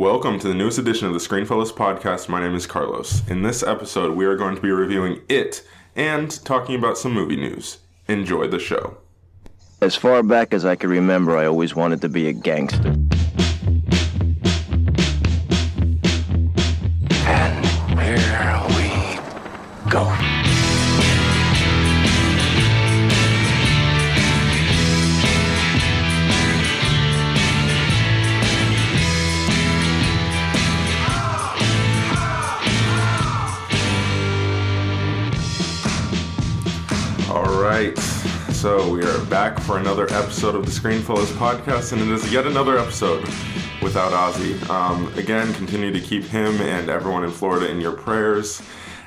Welcome to the newest edition of the Screenfellas podcast. My name is Carlos. In this episode, we are going to be reviewing It and talking about some movie news. Enjoy the show. As far back as I can remember, I always wanted to be a gangster. So we are back for another episode of the Screenfellas podcast, and it is yet another episode without Ozzy. Um, again, continue to keep him and everyone in Florida in your prayers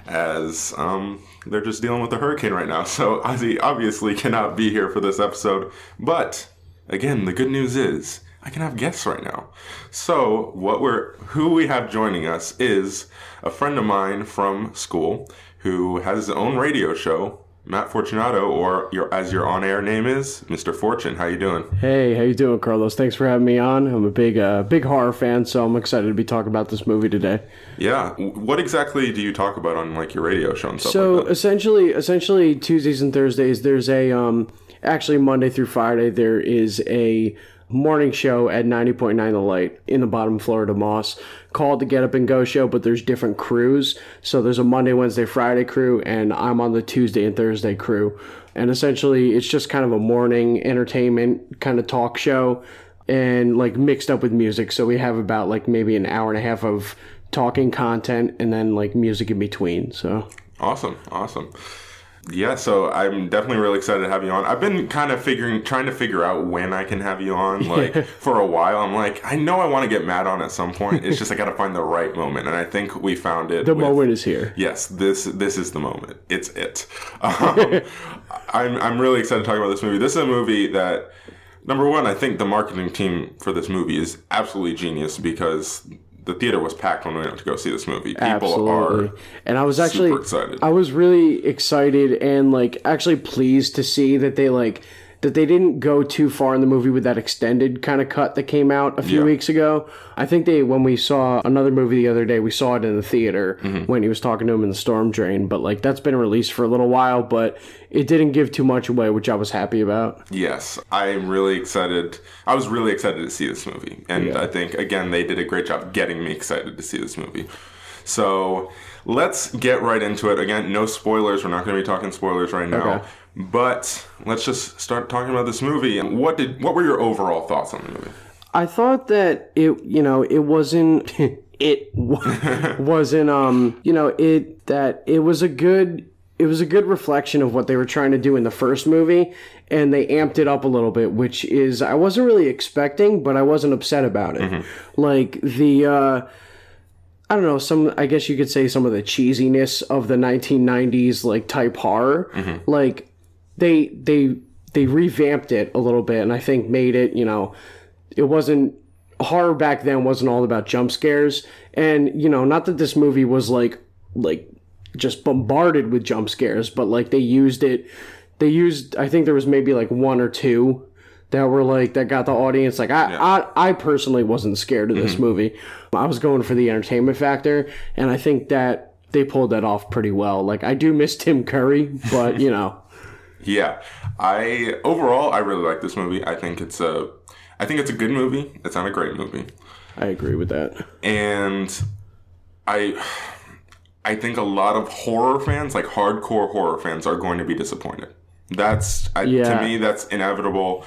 as um, they're just dealing with the hurricane right now. So Ozzy obviously cannot be here for this episode, but again, the good news is I can have guests right now. So what we're who we have joining us is a friend of mine from school who has his own radio show. Matt Fortunato, or your as your on-air name is, Mr. Fortune. How you doing? Hey, how you doing, Carlos? Thanks for having me on. I'm a big, uh, big horror fan, so I'm excited to be talking about this movie today. Yeah. What exactly do you talk about on like your radio show and stuff So like that? essentially, essentially Tuesdays and Thursdays, there's a um, actually Monday through Friday, there is a morning show at 90.9 The Light in the bottom Florida Moss called the Get Up and Go Show, but there's different crews. So there's a Monday, Wednesday, Friday crew, and I'm on the Tuesday and Thursday crew. And essentially, it's just kind of a morning entertainment kind of talk show and like mixed up with music. So we have about like maybe an hour and a half of talking content and then like music in between. So Awesome, awesome. Yeah, so I'm definitely really excited to have you on. I've been kind of figuring, trying to figure out when I can have you on. Like for a while, I'm like, I know I want to get Matt on at some point. It's just I got to find the right moment, and I think we found it. the with- moment is here. Yes, this this is the moment. It's it. Um, I'm I'm really excited to talk about this movie. This is a movie that number one, I think the marketing team for this movie is absolutely genius because the theater was packed when we went to go see this movie. People Absolutely. are and I was actually super excited. I was really excited and like actually pleased to see that they like that they didn't go too far in the movie with that extended kind of cut that came out a few Yeah. weeks ago. I think they when we saw another movie the other day, we saw it in the theater Mm-hmm. when he was talking to him in the storm drain, but like that's been released for a little while, but it didn't give too much away, which I was happy about. Yes, I'm really excited. I was really excited to see this movie, and I think again they did a great job getting me excited to see this movie. So let's get right into it. Again, no spoilers. We're not going to be talking spoilers right now, Okay. But let's just start talking about this movie. What did what were your overall thoughts on the movie? I thought that it, you know, it wasn't, it wasn't, um, you know, it, that it was a good, it was a good reflection of what they were trying to do in the first movie, and they amped it up a little bit, which is, I wasn't really expecting, but I wasn't upset about it. Like, the, uh, I don't know, some, I guess you could say some of the cheesiness of the 1990s, like, type horror. Like, they, they, they revamped it a little bit, and I think made it, you know, it wasn't horror back then wasn't all about jump scares. And you know not that this movie was like like just bombarded with jump scares but like they used it they used i think there was maybe like one or two that were like that got the audience like i I, I personally wasn't scared of this mm-hmm. movie. I was going for the entertainment factor and i think that they pulled that off pretty well. Like i do miss tim curry but you know Yeah, I overall I really like this movie. I think it's a I think it's a good movie. It's not a great movie. i agree with that and I I think a lot of horror fans, like hardcore horror fans, are going to be disappointed. That's I, Yeah. to me that's inevitable.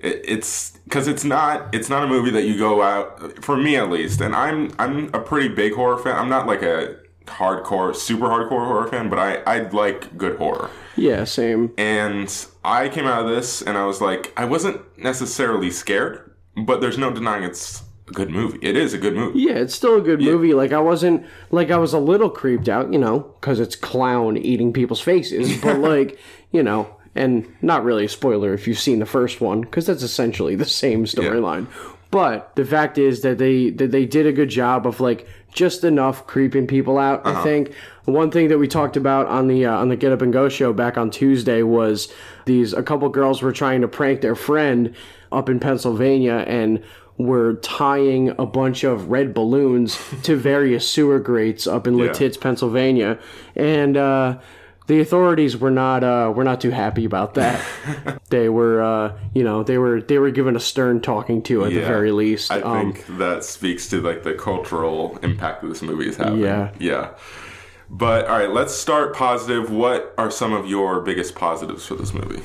It, it's because it's not it's not a movie that you go out for me at least, and I'm I'm a pretty big horror fan. I'm not like a hardcore super hardcore horror fan, but I I like good horror. yeah same And I came out of this and I was like, I wasn't necessarily scared, but there's no denying it's a good movie. It is a good movie. Yeah, it's still a good movie. Like I wasn't like I was a little creeped out, you know, because it's clown eating people's faces. But like, you know, and not really a spoiler if you've seen the first one, because that's essentially the same storyline. But the fact is that they that they did a good job of like just enough creeping people out. I think one thing that we talked about on the uh, on the Get Up and Go show back on Tuesday was these a couple girls were trying to prank their friend up in Pennsylvania and were tying a bunch of red balloons to various sewer grates up in Yeah. Lititz, Pennsylvania, and uh, the authorities were not uh, were not too happy about that. they were, uh, you know, they were they were given a stern talking to at the very least. I Um, think that speaks to like the cultural impact that this movie is having. Yeah. Yeah. But all right, let's start positive. What are some of your biggest positives for this movie?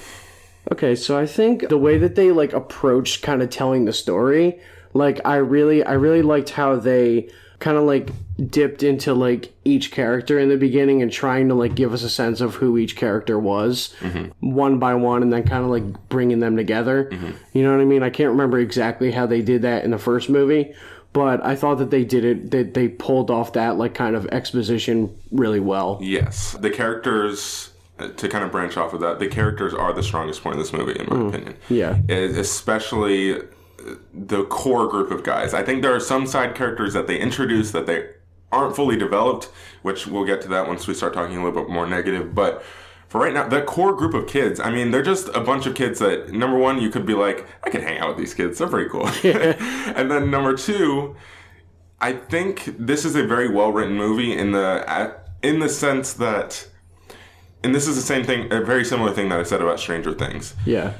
Okay, so I think the way that they like approached kind of telling the story, like I really I really liked how they kind of like dipped into like each character in the beginning and trying to like give us a sense of who each character was mm-hmm. one by one and then kind of like bringing them together. Mm-hmm. You know what I mean? I can't remember exactly how they did that in the first movie, but I thought that they did it that they pulled off that like kind of exposition really well. Yes, the characters. uh, To kind of branch off of that, the characters are the strongest point in this movie, in my mm. opinion. Yeah. Especially the core group of guys. I think there are some side characters that they introduce that they aren't fully developed, which we'll get to that once we start talking a little bit more negative. But for right now, the core group of kids, I mean, they're just a bunch of kids that, number one, you could be like, I could hang out with these kids. They're pretty cool. and then number two, I think this is a very well written movie in the in the sense that, and this is the same thing, a very similar thing that I said about Stranger Things Yeah.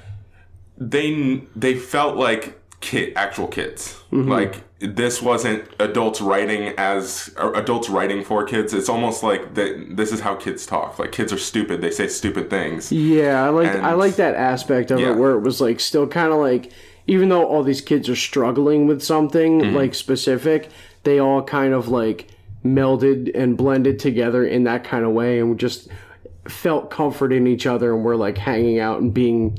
they they felt like kid actual kids like this wasn't adults writing as or adults writing for kids. It's almost like that this is how kids talk. Like kids are stupid. They say stupid things. Yeah, I like I like that aspect of Yeah. it where it was like still kind of like even though all these kids are struggling with something Mm-hmm. like specific, they all kind of like melded and blended together in that kind of way and just felt comfort in each other and were like hanging out and being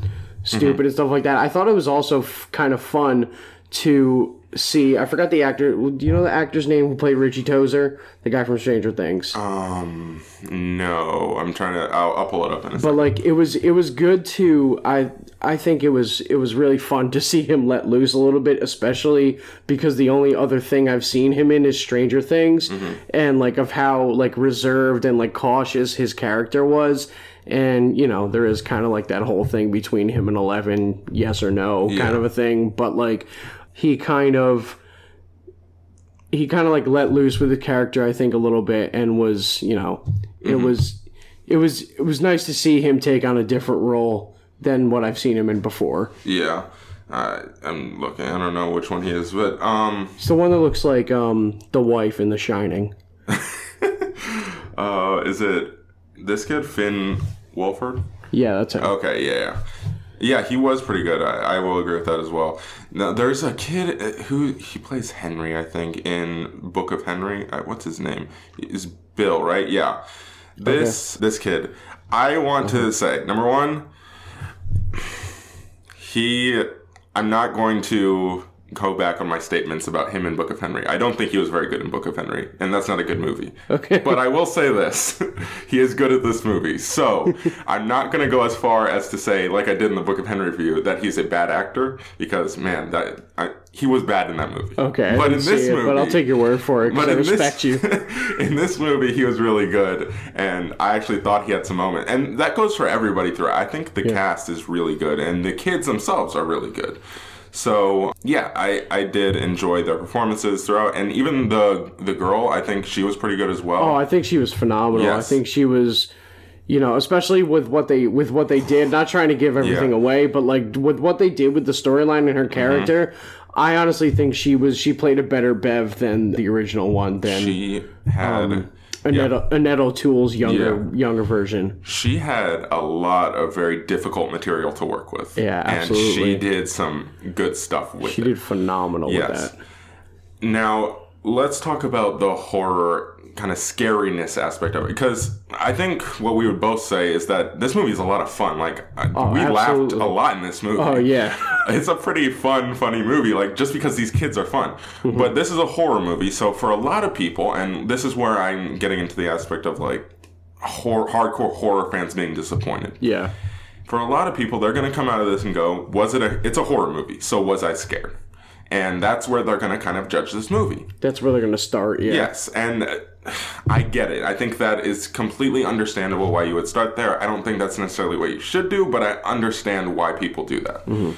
stupid Mm-hmm. and stuff like that. I thought it was also f- kind of fun to see. I forgot the actor. Do you know the actor's name who played Richie Tozier, the guy from Stranger Things? um no i'm trying to i'll, I'll pull it up in a but second like it was it was good to i i think it was it was really fun to see him let loose a little bit especially because the only other thing i've seen him in is stranger things and like of how like reserved and like cautious his character was and you know there is kind of like that whole thing between him and 11 yes or no kind of a thing. But like he kind of he kind of like let loose with the character i think a little bit and was you know it was it was it was nice to see him take on a different role than what i've seen him in before. Yeah. I, i'm looking i don't know which one he is but um it's the one that looks like um the wife in the shining. Uh is it this kid finn Wolfhard yeah that's him Okay, yeah, yeah. Yeah, he was pretty good. I, I will agree with that as well. Now, there's a kid uh, who he plays Henry, I think, in Book of Henry. Uh, what's his name? Is Bill, right? Yeah. This this kid. I want to say number one. He. I'm not going to go back on my statements about him in Book of Henry. I don't think he was very good in Book of Henry, and that's not a good movie. Okay. But I will say this: he is good at this movie. So I'm not going to go as far as to say, like I did in the Book of Henry review, that he's a bad actor because man, that I, he was bad in that movie. okay but in this it, movie, but i'll take your word for it because i respect this, you in this movie, he was really good, and I actually thought he had some moment. And that goes for everybody throughout. I think the cast is really good, and the kids themselves are really good. So yeah, I, I did enjoy their performances throughout, and even the the girl, I think she was pretty good as well. oh i think she was phenomenal i think she was you know especially with what they with what they did not trying to give everything Yeah. Mm-hmm. away but like with what they did with the storyline and her character i honestly think she was she played a better bev than the original one than she had Annette, Annette O'Toole's younger Yeah. younger version. she had a lot of very difficult material to work with. Yeah, And absolutely. she did some good stuff with She it. did phenomenal Yes. with that. Now, let's talk about the horror kind of scariness aspect of it because I think what we would both say is that this movie is a lot of fun. Like uh, we laughed Oh, a lot in this movie. Oh yeah, It's a pretty fun, funny movie, like just because these kids are fun. Mm-hmm. But this is a horror movie, so for a lot of people, and this is where I'm getting into the aspect of like hor- hardcore horror fans being disappointed. yeah, For a lot of people, they're going to come out of this and go, "Was it a? It's a horror movie, so was I scared?" And that's where they're going to kind of judge this movie. that's where they're gonna start. Yeah, Yes, and uh, I get it. I think that is completely understandable why you would start there. I don't think that's necessarily what you should do, but I understand why people do that. Mm-hmm.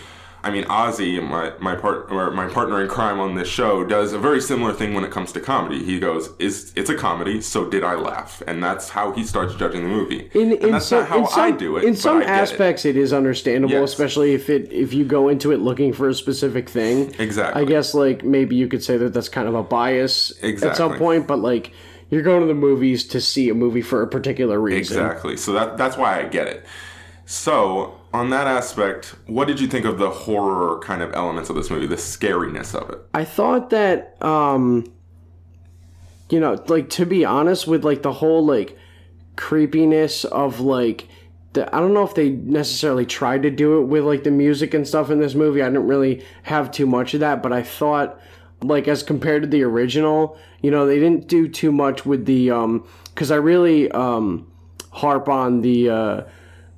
I mean, Ozzy, my my part or my partner in crime on this show, does a very similar thing when it comes to comedy. He goes, "Is it's a comedy? So did I laugh?" And that's how he starts judging the movie. In, and in that's some, not how in some, I do it. In some get it. aspects, it. is understandable, Yes. especially if it if you go into it looking for a specific thing. Exactly. I guess like maybe you could say that that's kind of a bias at some point, but like you're going to the movies to see a movie for a particular reason. Exactly. So that that's why I get it. So on that aspect, what did you think of the horror kind of elements of this movie, the scariness of it? I thought that um you know, like to be honest with like the whole like creepiness of like the, I don't know if they necessarily tried to do it with like the music and stuff in this movie. I didn't really have too much of that, but I thought like as compared to the original, you know, they didn't do too much with the um cuz I really um harp on the uh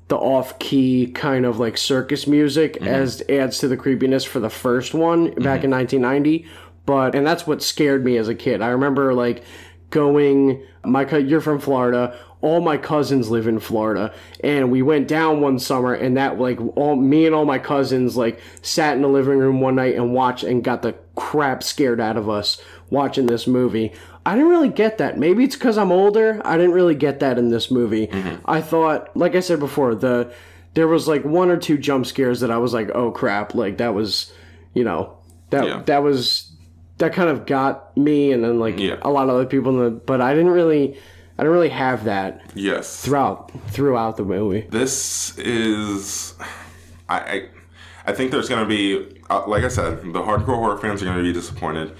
the off-key kind of like circus music as adds to the creepiness for the first one back in 1990 but and that's what scared me as a kid. I remember like going my co- you're from florida all my cousins live in florida and we went down one summer and that like all me and all my cousins like sat in the living room one night and watched and got the crap scared out of us watching this movie I didn't really get that. Maybe it's because I'm older. I didn't really get that in this movie. Mm-hmm. I thought, like I said before, the there was like one or two jump scares that I was like, oh crap, like that was, you know, that Yeah. that was that kind of got me, and then like Yeah. a lot of other people. In the, but I didn't really, I don't really have that Yes. throughout throughout the movie. This is, I, I, I think there's going to be, uh, like I said, the hardcore horror fans are going to be disappointed.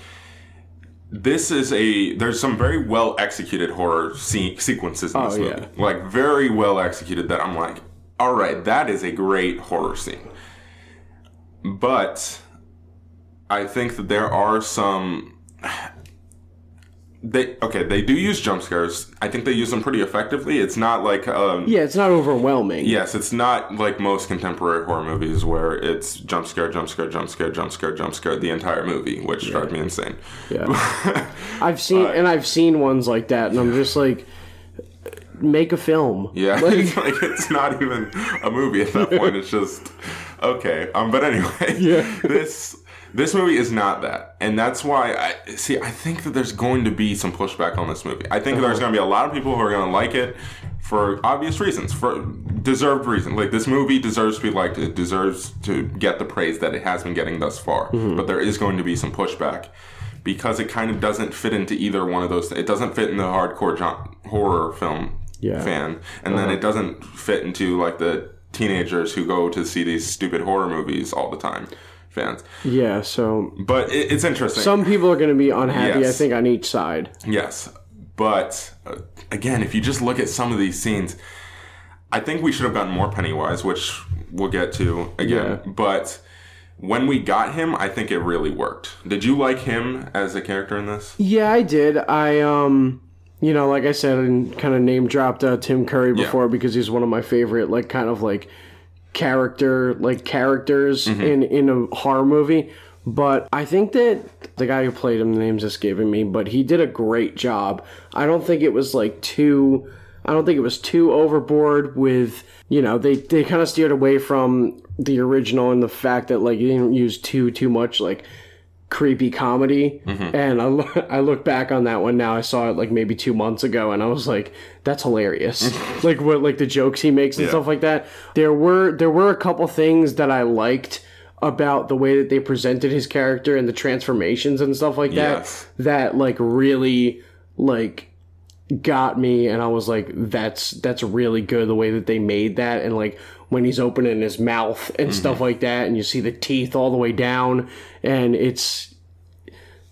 This is a there's some very well executed horror se- sequences in this Oh, movie, yeah. like very well executed. That I'm like, all right, that is a great horror scene. But I think that there are some they okay they do use jump scares i think they use them pretty effectively it's not like um Yeah, it's not overwhelming. yes it's not like most contemporary horror movies where it's jump scare jump scare jump scare jump scare jump scare the entire movie which drives me insane Yeah. I've seen and I've seen ones like that, and I'm just like, make a film. yeah Like- like, it's not even a movie at that point it's just okay um but anyway Yeah. this this movie is not that and that's why i see i think that there's going to be some pushback on this movie. I think there's uh-huh. going to be a lot of people who are going to like it for obvious reasons for deserved reasons like this movie deserves to be liked it deserves to get the praise that it has been getting thus far. Mm-hmm. But there is going to be some pushback because it kind of doesn't fit into either one of those it doesn't fit in the hardcore horror film Yeah. fan and then uh-huh. it doesn't fit into like the teenagers who go to see these stupid horror movies all the time fans Yeah, so but it, it's interesting some people are going to be unhappy. Yes. I think on each side. yes but uh, again if you just look at some of these scenes i think we should have gotten more pennywise which we'll get to again Yeah. but when we got him i think it really worked did you like him as a character in this Yeah, I did. I um, you know, like I said, and kind of name dropped uh, Tim Curry before because he's one of my favorite, like kind of like character, like characters mm-hmm. in in a horror movie. But I think that the guy who played him, the name's escaping me, but he did a great job. I don't think it was like too. I don't think it was too overboard with, you know, they, they kind of steered away from the original and the fact that like you didn't use too too much like creepy comedy. Mm-hmm. And I, lo- I look back on that one now. I saw it like maybe two months ago and i was like that's hilarious. Like what like the jokes he makes and Yeah. stuff like that. There were there were a couple things that i liked about the way that they presented his character and the transformations and stuff like that Yes. that like really like got me and I was like that's that's really good the way that they made that and like when he's opening his mouth and Mm-hmm. stuff like that and you see the teeth all the way down and it's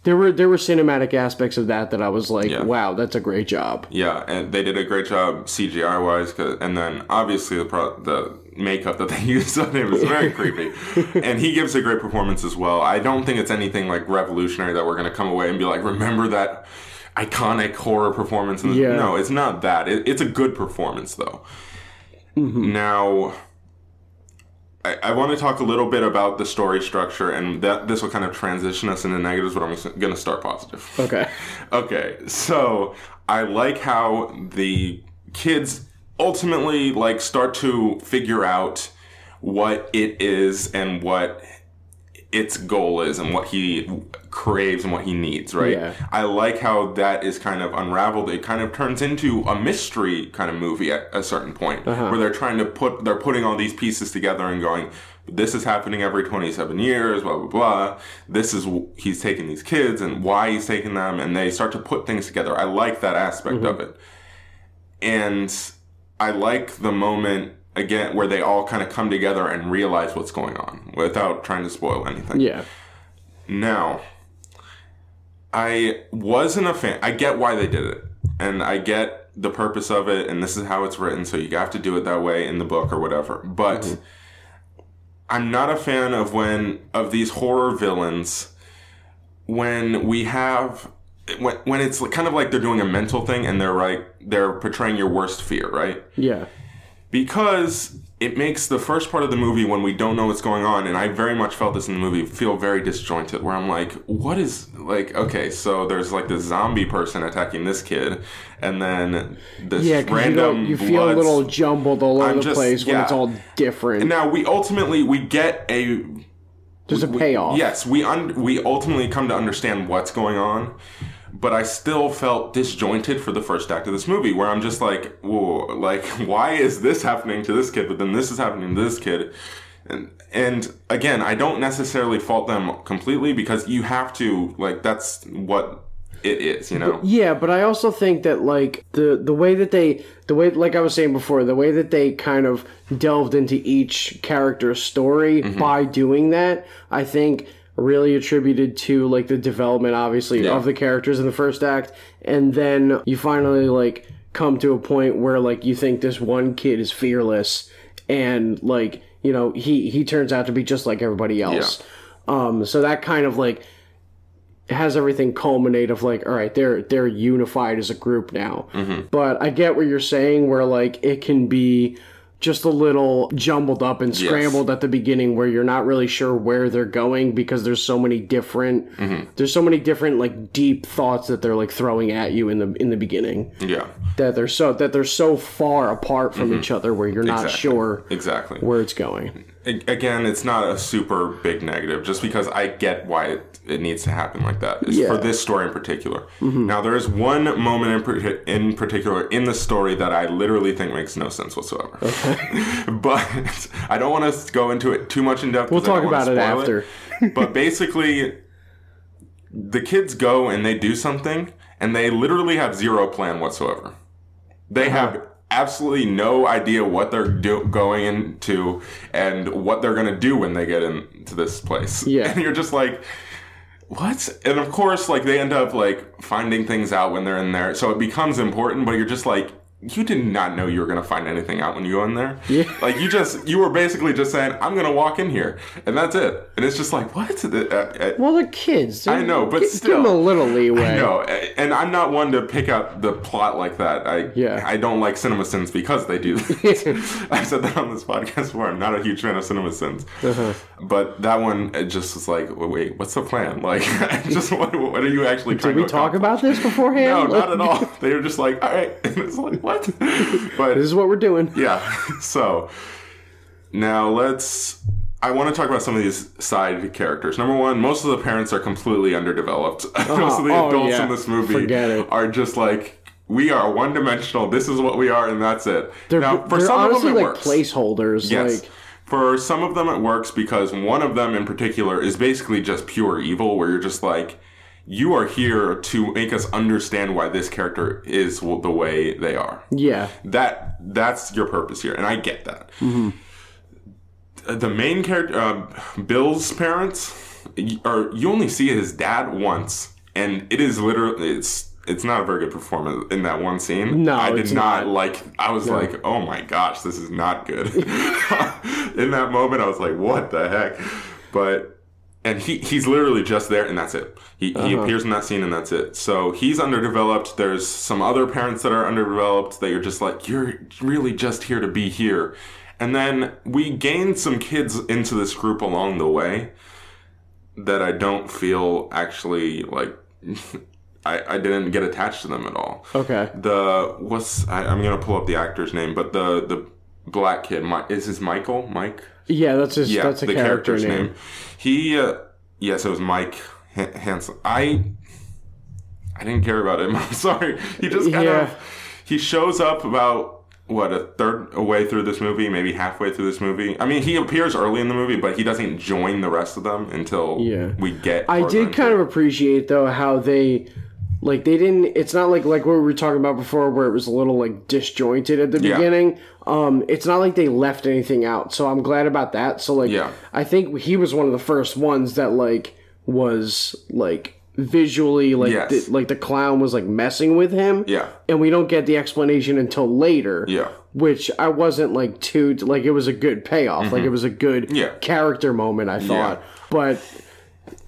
there were there were cinematic aspects of that that I was like Yeah. wow that's a great job Yeah, and they did a great job CGI wise, and then obviously the pro- the makeup that they used on him was very creepy, and he gives a great performance as well. I don't think it's anything like revolutionary that we're gonna come away and be like, remember that iconic horror performance. In the-" Yeah. No, it's not that. It, it's a good performance though. Mm-hmm. Now. I, I want to talk a little bit about the story structure, and that this will kind of transition us into negatives, but I'm going to start positive. okay Okay, so I like how the kids ultimately like start to figure out what it is and what its goal is and what he craves and what he needs, right? Yeah. I like how that is kind of unraveled. It kind of turns into a mystery kind of movie at a certain point Uh-huh. where they're trying to put they're putting all these pieces together and going this is happening every 27 years, blah blah blah. This is he's taking these kids and why he's taking them and they start to put things together. I like that aspect Mm-hmm. of it. And I like the moment again where they all kind of come together and realize what's going on without trying to spoil anything. Yeah. Now, I wasn't a fan. I get why they did it, and I get the purpose of it, and this is how it's written, so you have to do it that way in the book or whatever. But mm-hmm. I'm not a fan of when of these horror villains when we have when when it's kind of like they're doing a mental thing and they're like they're portraying your worst fear, right? Yeah. Because it makes the first part of the movie when we don't know what's going on and i very much felt this in the movie feel very disjointed where i'm like what is like okay so there's like this zombie person attacking this kid and then this Yeah, because you, random you feel a little jumbled all over I'm the just- place when it's all different. now we ultimately we get a There's a we- payoff. Yes, we un- we ultimately come to understand what's going on, but I still felt disjointed for the first act of this movie, where I'm just like, whoa, like why is this happening to this kid, but then this is happening to this kid, and and again, I don't necessarily fault them completely because you have to like that's what it is, you know. Yeah, but I also think that like the the way that they the way like I was saying before, the way that they kind of delved into each character's story Mm-hmm. by doing that, I think really attributed to like the development obviously Yeah. of the characters in the first act and then you finally like come to a point where like you think this one kid is fearless and like you know he he turns out to be just like everybody else um so that kind of like has everything culminate of like all right they're they're unified as a group now Mm-hmm. but i get what you're saying where like it can be just a little jumbled up and scrambled at the beginning where you're not really sure where they're going because there's so many different Mm-hmm. there's so many different like deep thoughts that they're like throwing at you in the in the beginning Yeah, that they're so that they're so far apart from each other where you're not Mm-hmm. Exactly. sure exactly. where it's going again, it's not a super big negative, just because I get why it, it needs to happen like that. Yeah. For this story in particular. Now, there is one moment in, in particular in the story that I literally think makes no sense whatsoever. but I don't want to go into it too much in depth. We'll talk about it after but basically, the kids go and they do something, and they literally have zero plan whatsoever. They Uh-huh. have absolutely no idea what they're do- going into and what they're going to do when they get into this place. Yeah. And you're just like, what? And of course, like they end up like finding things out when they're in there. So it becomes important, but you're just like, you did not know you were going to find anything out when you go in there. Yeah. Like you just, you were basically just saying, I'm going to walk in here. And that's it. And it's just like, what? Uh, uh, well they're kids I know, but Gi- still. give them a little leeway no, and I'm not one to pick up the plot like that. I Yeah. I don't like Cinema Sins because they do. I've said that on this podcast before. I'm not a huge fan of Cinema Sins, Uh-huh. but that one it just was like, wait, what's the plan? Like, I just what, what are you actually trying did we to talk accomplish? about this beforehand No, not at all. They were just like, all right, and it's like what? But this is what we're doing yeah. So now let's. I want to talk about some of these side characters. Number one, most of the parents are completely underdeveloped. most of uh-huh. the oh, adults yeah. in this movie are just like. We are one dimensional. This is what we are, and that's it. they're, now, for some honestly of them, it like works. placeholders Yes. like For some of them, it works because one of them in particular is basically just pure evil, where you're just like, you are here to make us understand why this character is the way they are. Yeah. That that's your purpose here and i get that. Uh, the main character uh, bill's parents are you only see his dad once and it is literally it's it's not a very good performance in that one scene. No, i did not, not. like i was like oh my gosh this is not good. In that moment i was like what the heck? But and he he's literally just there and that's it. He, he uh-huh. appears in that scene and that's it. So he's underdeveloped. There's some other parents that are underdeveloped that you're just like you're really just here to be here. And then we gained some kids into this group along the way that i don't feel actually like I, I didn't get attached to them at all. Okay. The what's I, i'm gonna pull up the actor's name but the the black kid Mi- is his michael? Mike Yeah, that's his. Yeah, that's a the character character's name. name. He, uh, yes, it was Mike Han- Hansen. I, I didn't care about him. I'm sorry. He just kind Yeah. of, he shows up about what a third way through this movie, maybe halfway through this movie. I mean, he appears early in the movie, but he doesn't join the rest of them until Yeah. we get. I did kind of appreciate though how they like they didn't it's not like like what we were talking about before where it was a little like disjointed at the Yeah. beginning. Um it's not like they left anything out. So I'm glad about that. So like Yeah. I think he was one of the first ones that like was like visually like Yes. the, like the clown was like messing with him. Yeah. And we don't get the explanation until later. Yeah. Which I wasn't like too like it was a good payoff. Like it was a good Mm-hmm. Yeah. character moment I thought. But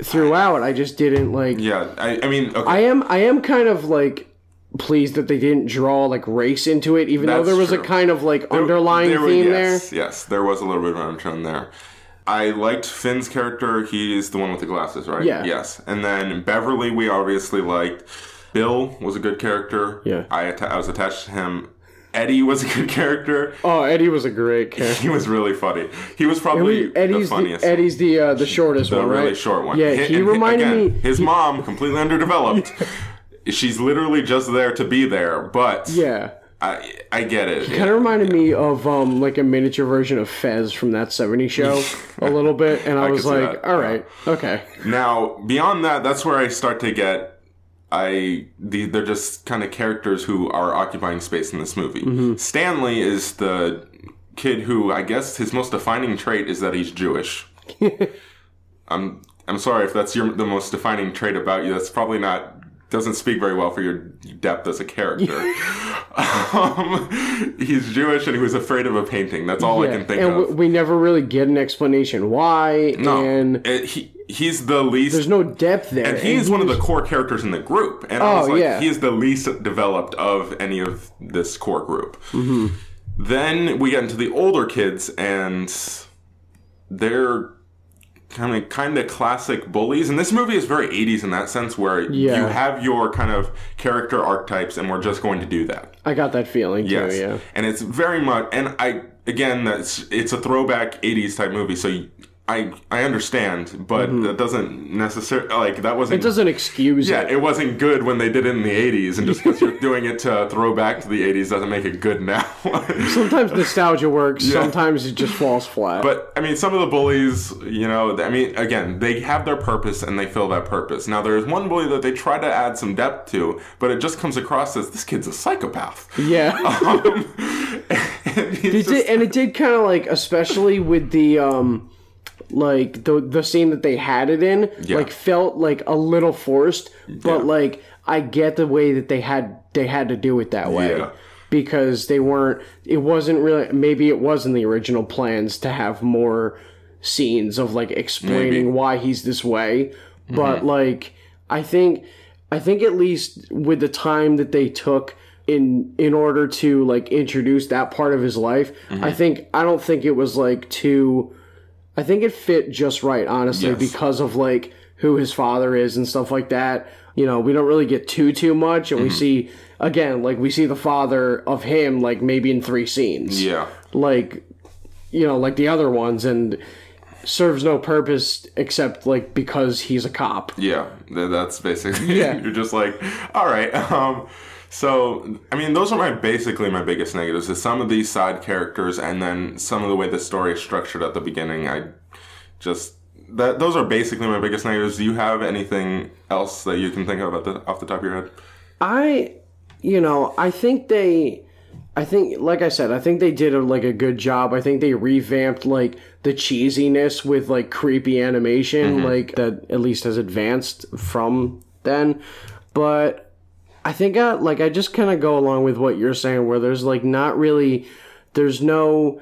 throughout I just didn't like Yeah, I, I mean, okay. I am I am kind of like pleased that they didn't draw like race into it, even though That's there was true. a kind of like underlying There were- theme yes, Yes, there was a little bit of undertone there. I liked Finn's character. He's the one with the glasses, right? Yeah. Yes. And then Beverly, we obviously liked. Bill was a good character. Yeah. I, atta- I was attached to him. Eddie was a good character. Oh, Eddie was a great character. He was really funny. He was probably Eddie's the the, funniest. Eddie's the uh, the shortest the one, right? really short one. Yeah, he reminded again, me. His mom, completely underdeveloped. She's literally just there to be there, but Yeah, I, I get it. kind of reminded me of um like a miniature version of Fez from that '70s show a little bit, and I, I was like, all yeah. okay, Now, beyond that, that's where I start to get. I the, they're just kind of characters who are occupying space in this movie. Mm-hmm. Stanley is the kid who I guess his most defining trait is that he's Jewish. I'm I'm sorry if that's your the most defining trait about you. That's probably not doesn't speak very well for your depth as a character. um, he's Jewish and he was afraid of a painting. That's all I can think and of. w- we never really get an explanation why, no, and it- he he's the least there's no depth there. and he's one of the core characters in the group. And I was Oh, like, yeah. he is the least developed of any of this core group. Then we get into the older kids, and they're kind of kind of classic bullies. And this movie is very 80s in that sense, where Yeah. you have your kind of character archetypes, and we're just going to do that. I got that feeling Yes, too. Yeah. and it's very much, and I again, that's it's a throwback '80s type movie, so. You, I, I understand, but that doesn't necessarily like that wasn't Mm-hmm. It doesn't excuse yeah, it. it wasn't good when they did it in the 80s, and just because you're doing it to throw back to the 80s doesn't make it good now. Sometimes nostalgia works. Sometimes it just falls flat. but, I mean, some of the bullies, you know, I mean, again, they have their purpose and they fill that purpose. Now, there's one bully that they try to add some depth to, but it just comes across as this kid's a psychopath. yeah. Um, and It just- did, and it did kind of like, especially with the um, like the the scene that they had it in, Yeah. like felt like a little forced. But Yeah. like, I get the way that they had they had to do it that way Yeah. because they weren't. It wasn't really. Maybe it was in the original plans to have more scenes of like explaining Maybe. Mm-hmm. why he's this way, but like, I think I think at least with the time that they took in in order to like introduce that part of his life, Mm-hmm. I think I don't think it was like too I think it fit just right, honestly, Yes. because of like who his father is and stuff like that. You know, we don't really get too too much and we Mm-hmm. see again, like we see the father of him like maybe in three scenes. yeah. Like you know, like the other ones and serves no purpose except like because he's a cop. Yeah, that's basically. Yeah. you're just like, all right. Um, so I mean, those are my basically my biggest negatives. Is some of these side characters, and then some of the way the story is structured at the beginning. I just that those are basically my biggest negatives. Do you have anything else that you can think of at the off the top of your head? I, you know, I think they, I think, like I said, I think they did a, like a good job. I think they revamped like the cheesiness with like creepy animation, mm-hmm. like that at least has advanced from then. But I think I like I just kind of go along with what you're saying, where there's like not really, there's no.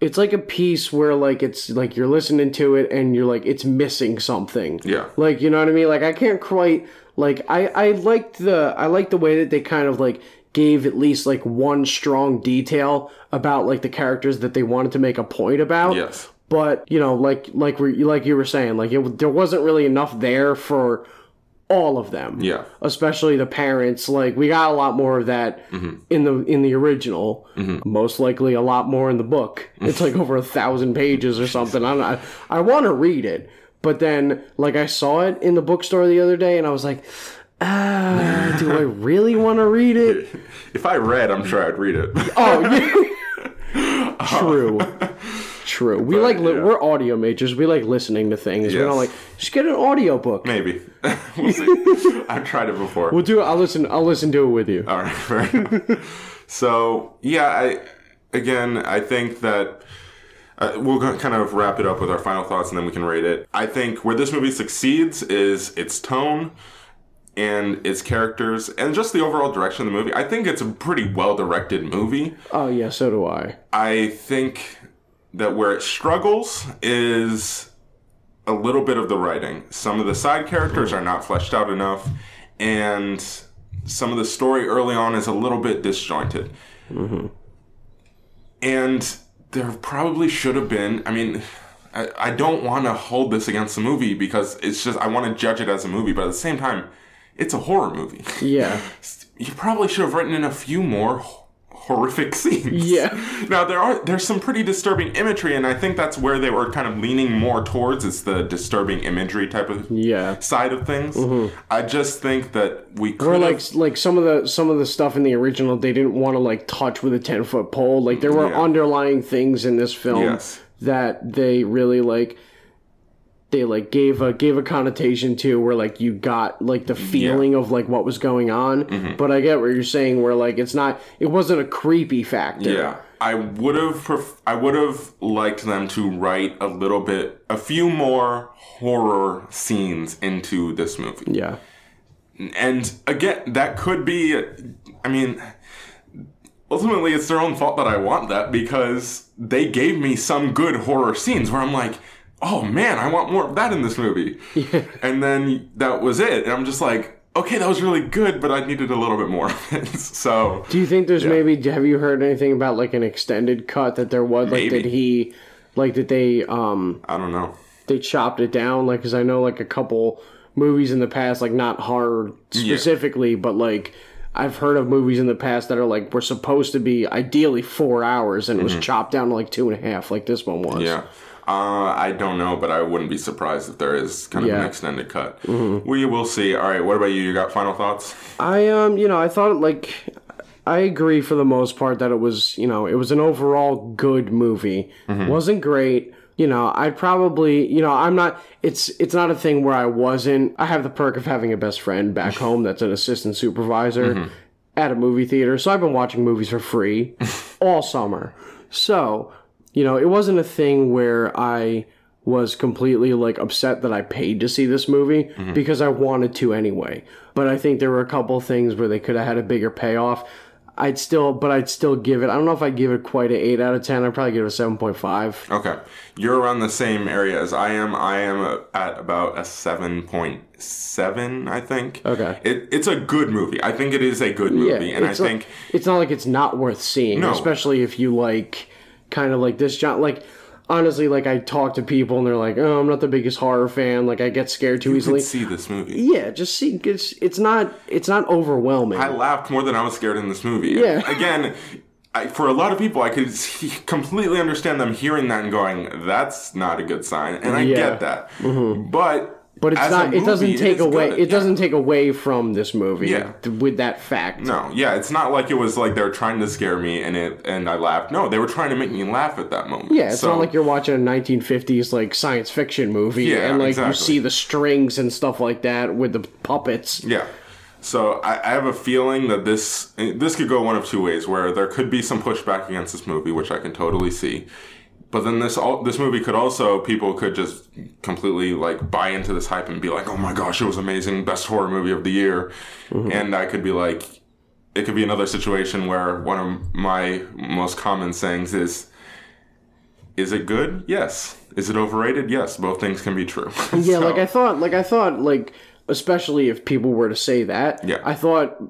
It's like a piece where like it's like you're listening to it and you're like it's missing something. Yeah. Like you know what I mean? Like I can't quite like I I liked the I liked the way that they kind of like gave at least like one strong detail about like the characters that they wanted to make a point about. Yes. But you know, like like we like you were saying, like it, there wasn't really enough there for all of them. Yeah. Especially the parents. Like we got a lot more of that in the in the original. Most likely a lot more in the book. It's like over a thousand pages or something. I don't, I, I want to read it, but then like I saw it in the bookstore the other day, and I was like, ah, do I really want to read it? If I read, I'm sure I'd read it. Oh, yeah. True. True. We like li- yeah. we're audio majors. We like listening to things. We're not like just get an audio book. Maybe. we'll see. I've tried it before. We'll do. it. I'll listen. I'll listen to it with you. All right. So yeah, I again I think that uh, we'll kind of wrap it up with our final thoughts and then we can rate it. I think where this movie succeeds is its tone and its characters and just the overall direction of the movie. I think it's a pretty well directed movie. Oh yeah, so do I. I think that where it struggles is a little bit of the writing. Some of the side characters are not fleshed out enough, and some of the story early on is a little bit disjointed. Mm-hmm. And there probably should have been. I mean, I, I don't want to hold this against the movie because it's just I want to judge it as a movie, but at the same time, it's a horror movie. Yeah. you probably should have written in a few more horrific scenes. Yeah. Now there are there's some pretty disturbing imagery, and I think that's where they were kind of leaning more towards. It's the disturbing imagery type of Yeah. side of things. Mm-hmm. I just think that we could Or have like like some of the some of the stuff in the original they didn't want to like touch with a ten foot pole. Like there were Yeah. underlying things in this film Yes. that they really like they like gave a gave a connotation to where like you got like the feeling of like what was going on. Mm-hmm. But I get what you're saying where like it's not it wasn't a creepy factor. Yeah, I would have. Pref- I would have liked them to write a little bit, a few more horror scenes into this movie. Yeah. And again, that could be. I mean, ultimately, it's their own fault that I want that because they gave me some good horror scenes where I'm like, oh man, I want more of that in this movie. And then that was it. And I'm just like, okay, that was really good, but I needed a little bit more of it. so. Do you think there's maybe have you heard anything about like an extended cut that there was like Maybe. did he like did they um I don't know. they chopped it down like because i know like a couple movies in the past like not horror specifically but like i've heard of movies in the past that are like were supposed to be ideally four hours and it was chopped down to like two and a half like this one was Mm-hmm. Yeah. Uh, I don't know, but I wouldn't be surprised if there is kind of an extended cut. We will see. All right, what about you? You got final thoughts? i um you know i thought like i agree for the most part that it was you know it was an overall good movie wasn't great you know i'd probably you know i'm not it's it's not a thing where i wasn't i have the perk of having a best friend back home that's an assistant supervisor at a movie theater so i've been watching movies for free all summer so you know it wasn't a thing where i was completely like upset that I paid to see this movie mm-hmm. because I wanted to anyway. But I think there were a couple things where they could have had a bigger payoff. I'd still, but I'd still give it. I don't know if I'd give it quite an eight out of ten. I'd probably give it a seven point five. Okay. You're around the same area as I am. I am at about a 7.7, I think. Okay. It, it's a good movie. I think it is a good movie. and I think. it's not like it's not worth seeing, No. especially if you like kind of like this John. Like honestly, like I talk to people and they're like, "Oh, I'm not the biggest horror fan. Like I get scared too you easily." see this movie. Yeah, just see. It's it's not it's not overwhelming. I laughed more than I was scared in this movie. Yeah. Again, I, for a lot of people, I could see, completely understand them hearing that and going, "That's not a good sign," and I Yeah. get that. Mm-hmm. But But it's as not. it doesn't take is away. good. It Yeah. doesn't take away from this movie. Yeah. th- With that fact. No, yeah, it's not like it was like they were trying to scare me and it and I laughed. No, they were trying to make me laugh at that moment. Yeah, it's So- not like you're watching a 1950s like science fiction movie Yeah, and like exactly. you see the strings and stuff like that with the puppets. Yeah. So I, I have a feeling that this this could go one of two ways, where there could be some pushback against this movie, which I can totally see. But then this all this movie could also people could just completely like buy into this hype and be like, oh my gosh, it was amazing, best horror movie of the year, mm-hmm. and I could be like, it could be another situation where one of my most common sayings is, is it good? Yes. Is it overrated? Yes. Both things can be true. Yeah, So- like I thought, like I thought, like especially if people were to say that, Yeah. I thought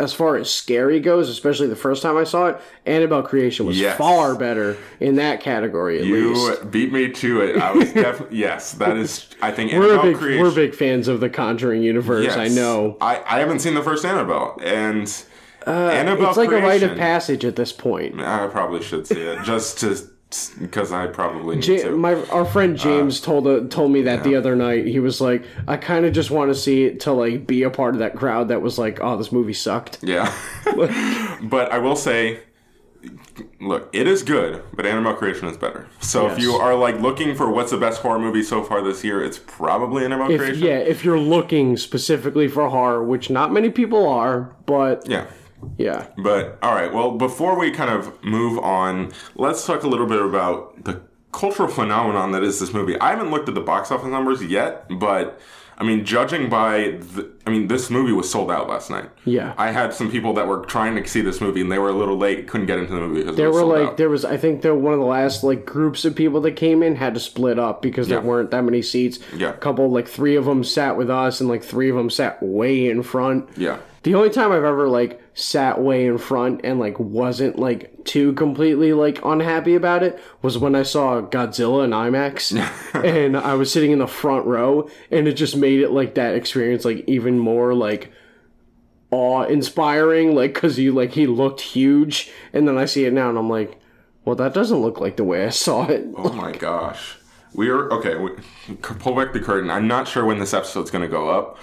as far as scary goes, especially the first time I saw it, Annabelle Creation was Yes. far better in that category at You least. beat me to it. I was definitely yes. That is. I think We're Annabelle big Creation. we're big fans of the Conjuring universe. yes. I know. I, I haven't seen the first Annabelle, and Annabelle Uh, It's like a rite of passage at this point. I probably should see it just to because I probably need Ja- to. my our friend James told uh, told me that the other night. He was like, I kind of just want to see it to like be a part of that crowd that was like, oh, this movie sucked. Yeah. but I will say, look, it is good, but Annabelle Creation is better. So if you are like looking for what's the best horror movie so far this year, it's probably Annabelle If, Creation. yeah, if you're looking specifically for horror, which not many people are, but Yeah. Yeah, But all right, well, before we kind of move on, let's talk a little bit about the cultural phenomenon that is this movie. I haven't looked at the box office numbers yet, but I mean, judging by, the, I mean, this movie was sold out last night. Yeah. I had some people that were trying to see this movie and they were a little late, couldn't get into the movie because there it was were sold like out. there was I think there one of the last like groups of people that came in had to split up because there Yeah. weren't that many seats. Yeah. a couple like three of them sat with us and like three of them sat way in front. Yeah. The only time I've ever like sat way in front and like wasn't like too completely like unhappy about it was when I saw Godzilla in IMAX and I was sitting in the front row and it just made it like that experience like even more like awe inspiring like cuz he like he looked huge and then I see it now and I'm like well that doesn't look like the way I saw it. Oh my gosh. We are okay. We, pull back the curtain. I'm not sure when this episode's going to go up,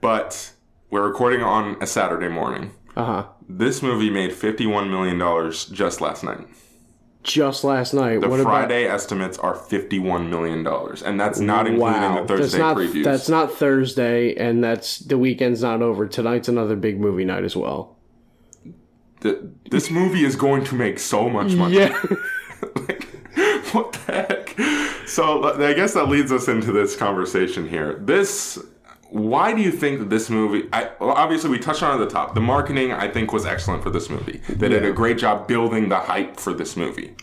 but we're recording on a Saturday morning. Uh-huh. This movie made 51 million dollars just last night. Just last night. The what about Friday estimates are 51 million dollars, and that's not including Wow, the Thursday that's not previews. that's not Thursday, and that's the weekend's not over. Tonight's another big movie night as well. Th- this movie is going to make so much money. Yeah, like, what the heck? So I guess that leads us into this conversation here. This, why do you think that this movie? I, well, obviously, we touched on it at the top. The marketing, I think, was excellent for this movie. They did a great job building the hype for this movie.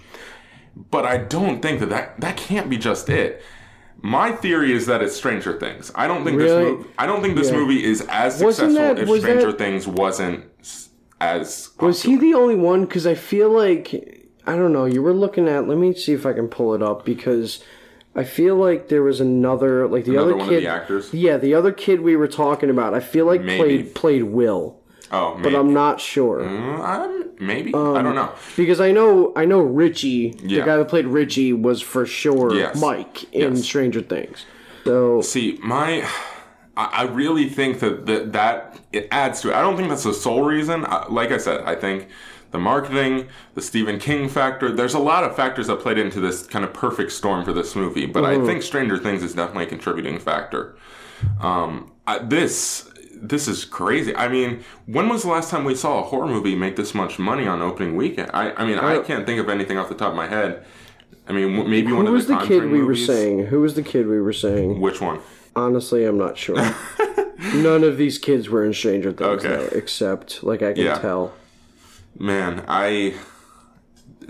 But I don't think that that, that can't be just it. My theory is that it's Stranger Things. I don't think Really? this movie. I don't think this Yeah. movie is as successful that- if Stranger that- Things wasn't as. was he the only one? Because I feel like I don't know. You were looking at. Let me see if I can pull it up because I feel like there was another like the Another other one kid. of the actors. Yeah, the other kid we were talking about. I feel like Maybe. played played Will, Oh, but. I'm not sure. Mm, I'm- maybe. I don't know. Because I know I know Richie, Yeah. the guy that played Richie, was for sure Yes. Mike in Yes. Stranger Things. So See, my, I, I really think that, that that it adds to it. I don't think that's the sole reason. I, like I said, I think the marketing, the Stephen King factor. There's a lot of factors that played into this kind of perfect storm for this movie. But I think Stranger Things is definitely a contributing factor. Um, I, this. This is crazy. I mean, when was the last time we saw a horror movie make this much money on opening weekend? I, I mean, I can't think of anything off the top of my head. I mean, maybe one who of was the the kid we were saying? Who was the kid we were saying? Which one? Honestly, I'm not sure. None of these kids were in Stranger Things, Okay. though, except like I can Yeah. tell. Man, I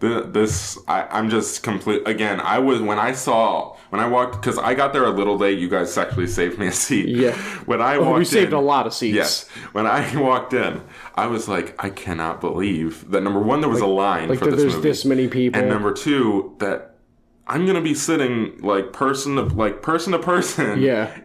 the, this I, I'm just complete again. I was when I saw when I walked because I got there a little late. You guys actually saved me a seat. Yeah. When I oh, walked, we saved in- a lot of seats. Yes. When I walked in, I was like, I cannot believe that. Number one, there was a line Like for that this there's movie, this many people. and number two, that I'm gonna be sitting like person to like person to person. yeah.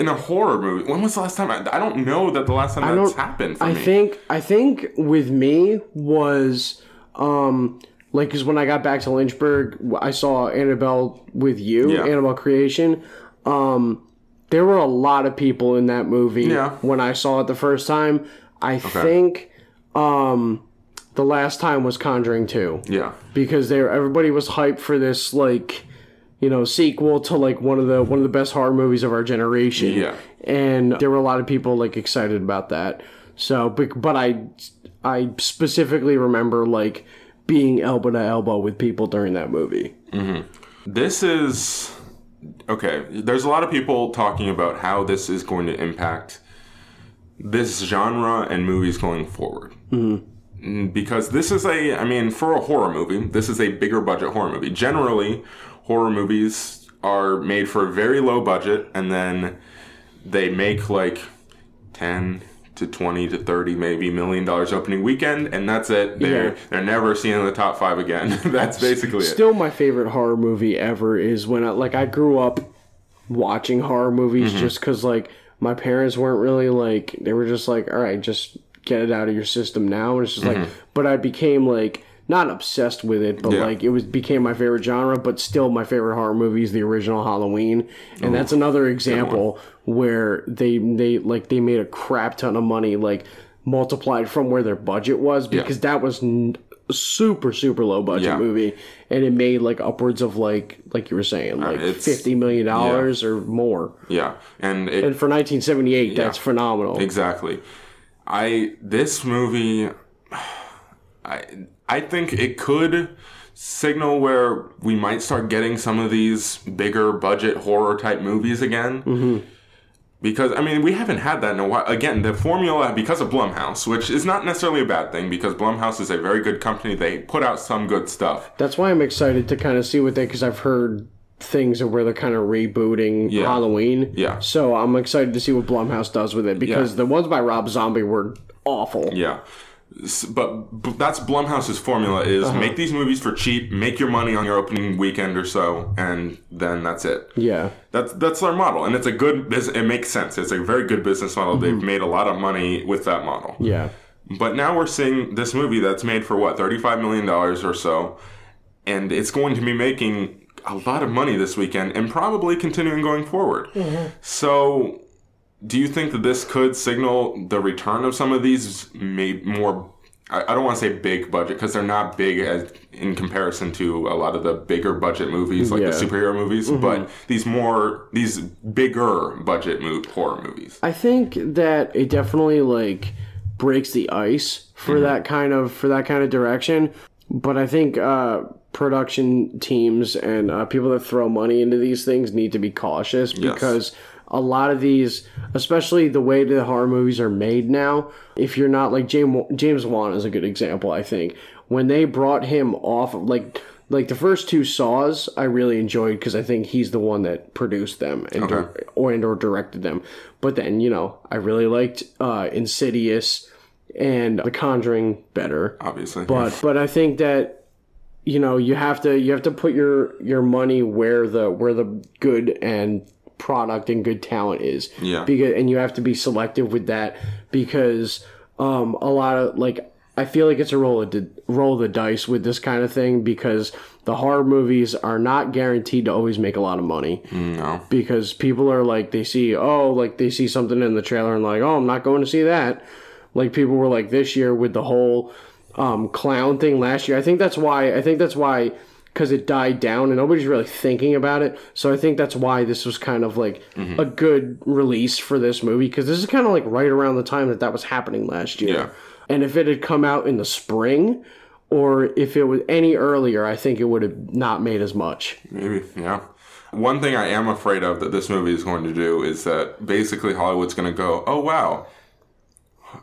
In a horror movie. When was the last time? I, I don't know that the last time that's happened for I me. think I think with me was um like because when I got back to Lynchburg, I saw Annabelle with you, Yeah. Annabelle Creation. Um, there were a lot of people in that movie Yeah. when I saw it the first time. I think um the last time was Conjuring Two yeah. because they everybody was hyped for this like you know sequel to like one of the one of the best horror movies of our generation Yeah. and there were a lot of people like excited about that so but, but i i specifically remember like being elbow to elbow with people during that movie This is okay. There's a lot of people talking about how this is going to impact this genre and movies going forward. Mm, Because this is a, I mean, for a horror movie, this is a bigger budget horror movie. Generally, horror movies are made for a very low budget and then they make like 10 to 20 to 30 maybe million dollars opening weekend and that's it. They're Yeah. they're never seeing the top 5 again. That's basically it. Still, my favorite horror movie ever is when I like I grew up watching horror movies Mm-hmm. just because like my parents weren't really like they were just like all right just get it out of your system now. And it's just like but I became like not obsessed with it but. Yeah. like it was became my favorite genre but still my favorite horror movie is the original Halloween and that's another example where they they like they made a crap ton of money like multiplied from where their budget was because that was n- super super low budget Yeah. movie and it made like upwards of like like you were saying uh, like it's- 50 million dollars or more yeah and it and for 1978 that's phenomenal Exactly. I this movie I I think it could signal where we might start getting some of these bigger budget horror type movies again. Mm-hmm. Because I mean, we haven't had that in a while. Again, the formula because of Blumhouse, which is not necessarily a bad thing, because Blumhouse is a very good company. They put out some good stuff. that's why i'm excited to kind of see what they because i've heard things of where they're kind of rebooting Yeah. halloween Yeah. so i'm excited to see what blumhouse does with it because Yeah. the ones by rob zombie were awful Yeah. S- But that's Blumhouse's formula is Uh-huh. make these movies for cheap, make your money on your opening weekend or so, and then that's it. yeah That's that's their model, and it's a good. It makes sense. It's a very good business model. They've made a lot of money with that model. yeah But now we're seeing this movie that's made for what thirty five million dollars or so, and it's going to be making a lot of money this weekend, and probably continuing going forward. So, do you think that this could signal the return of some of these made more? I don't want to say big budget because they're not big as in comparison to a lot of the bigger budget movies like the Yeah. Mm-hmm. superhero movies, but these more these bigger budget mo- horror movies. I think that it definitely like breaks the ice for Mm-hmm. that kind of for that kind of direction. But I think uh, production teams and uh, people that throw money into these things need to be cautious because a lot of these, especially the way the horror movies are made now, if you're not like James James Wan is a good example. I think when they brought him off, like like the first two Saws, I really enjoyed because I think he's the one that produced them and dir- or and or directed them. But then you know I really liked uh, Insidious and The Conjuring better. Obviously, But but I think that you know you have to you have to put your your money where the where the good and product and good talent is. Yeah. Because and you have to be selective with that because um a lot of like I feel like it's a roll of di- roll of the dice with this kind of thing because the horror movies are not guaranteed to always make a lot of money no, because people are like they see oh like they see something in the trailer and like oh I'm not going to see that. Like people were like this year with the whole um, clown thing last year. I think that's why I think that's why because it died down and nobody's really thinking about it. So I think that's why this was kind of like Mm-hmm. a good release for this movie because this is kind of like right around the time that that was happening last year. Yeah. And if it had come out in the spring or if it was any earlier, I think it would have not made as much. Maybe, yeah. One thing I am afraid of that this movie is going to do is that basically Hollywood's going to go, oh wow,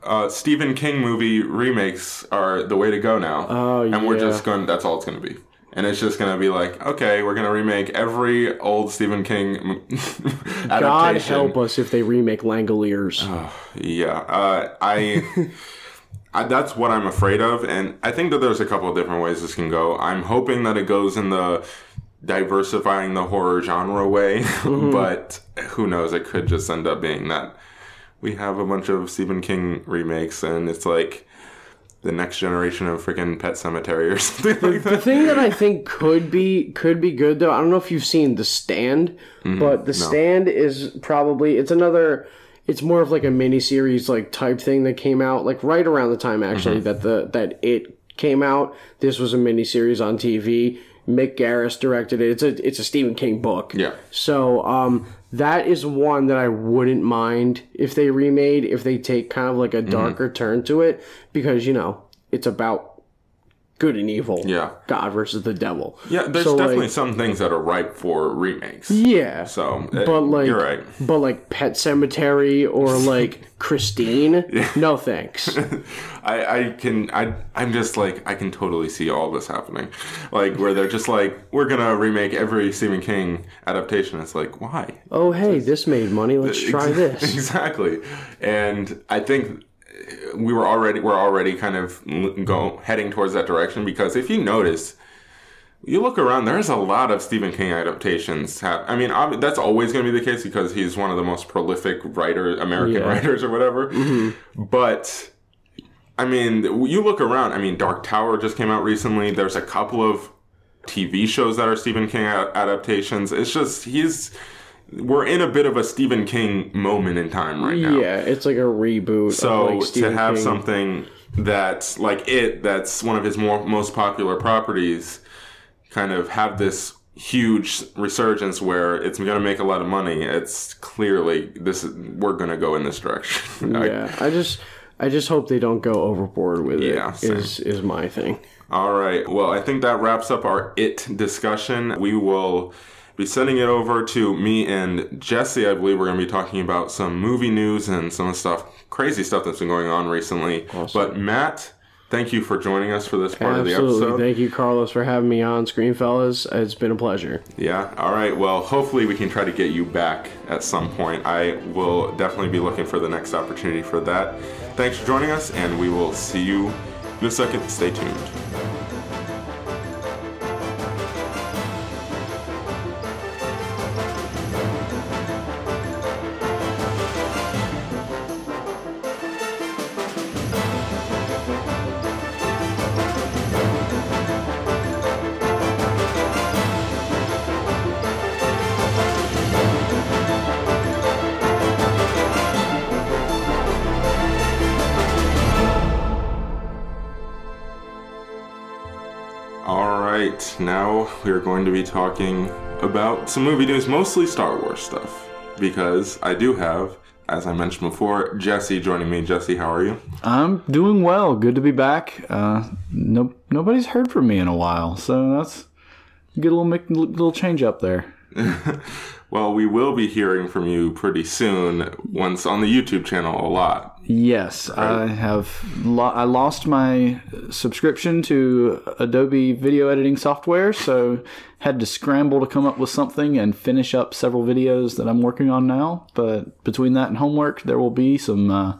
uh, Stephen King movie remakes are the way to go now. Oh, And we're just going, that's all it's going to be. And it's just going to be like, okay, we're going to remake every old Stephen King adaptation. God help us if they remake Langoliers. Yeah, uh, I, I. That's what I'm afraid of, and I think that there's a couple of different ways this can go. I'm hoping that it goes in the diversifying the horror genre way, but who knows? It could just end up being that we have a bunch of Stephen King remakes, and it's like the next generation of freaking Pet Sematary or something like The thing that I think could be could be good though, I don't know if you've seen The Stand, but The Stand is probably it's another it's more of like a mini series like type thing that came out like right around the time actually that the that it came out. This was a mini series on TV. Mick Garris directed it. It's a it's a Stephen King book. Yeah. So um that is one that I wouldn't mind if they remade if they take kind of like a mm-hmm. darker turn to it because you know it's about good and evil. Yeah. God versus the devil. Yeah, there's So, definitely like, some things that are ripe for remakes. yeah. So, uh, But like, you're right. but like Pet Sematary or like Christine, no thanks. I, I can I I'm just like I can totally see all this happening, like where they're just like we're gonna remake every Stephen King adaptation. It's like why? Oh hey, this made money. Let's try Ex- this. exactly, and I think we were already we're already kind of go heading towards that direction because if you notice. You look around. There's a lot of Stephen King adaptations. I mean, that's always going to be the case because he's one of the most prolific writer, American Yeah. writers, or whatever. Mm-hmm. But I mean, you look around. I mean, Dark Tower just came out recently. There's a couple of TV shows that are Stephen King adaptations. It's just he's we're in a bit of a Stephen King moment in time right now. Yeah, it's like a reboot. So of like to have King. something that's like it, that's one of his more most popular properties, kind of have this huge resurgence where it's going to make a lot of money. It's clearly this is we're going to go in this direction. I- Yeah, I just I just hope they don't go overboard with it. Yeah, same. is is my thing. All right. Well, I think that wraps up our it discussion. We will be sending it over to me and Jesse. I believe we're going to be talking about some movie news and some stuff, crazy stuff that's been going on recently. But Matt, thank you for joining us for this part of the episode. Thank you, Carlos, for having me on Screen Fellas. It's been a pleasure. Yeah. All right. Well, hopefully we can try to get you back at some point. I will definitely be looking for the next opportunity for that. Thanks for joining us, and we will see you in a second. Stay tuned. Talking about some movie news, mostly Star Wars stuff, because I do have, as I mentioned before, Jesse joining me. Jesse, how are you? I'm doing well. Good to be back. Uh, no, nobody's heard from me in a while, so that's get a little little change up there. Well, we will be hearing from you pretty soon, once on the YouTube channel a lot. Yes, I have. Lo- I lost my subscription to Adobe video editing software, so had to scramble to come up with something and finish up several videos that I'm working on now. But between that and homework, there will be some uh,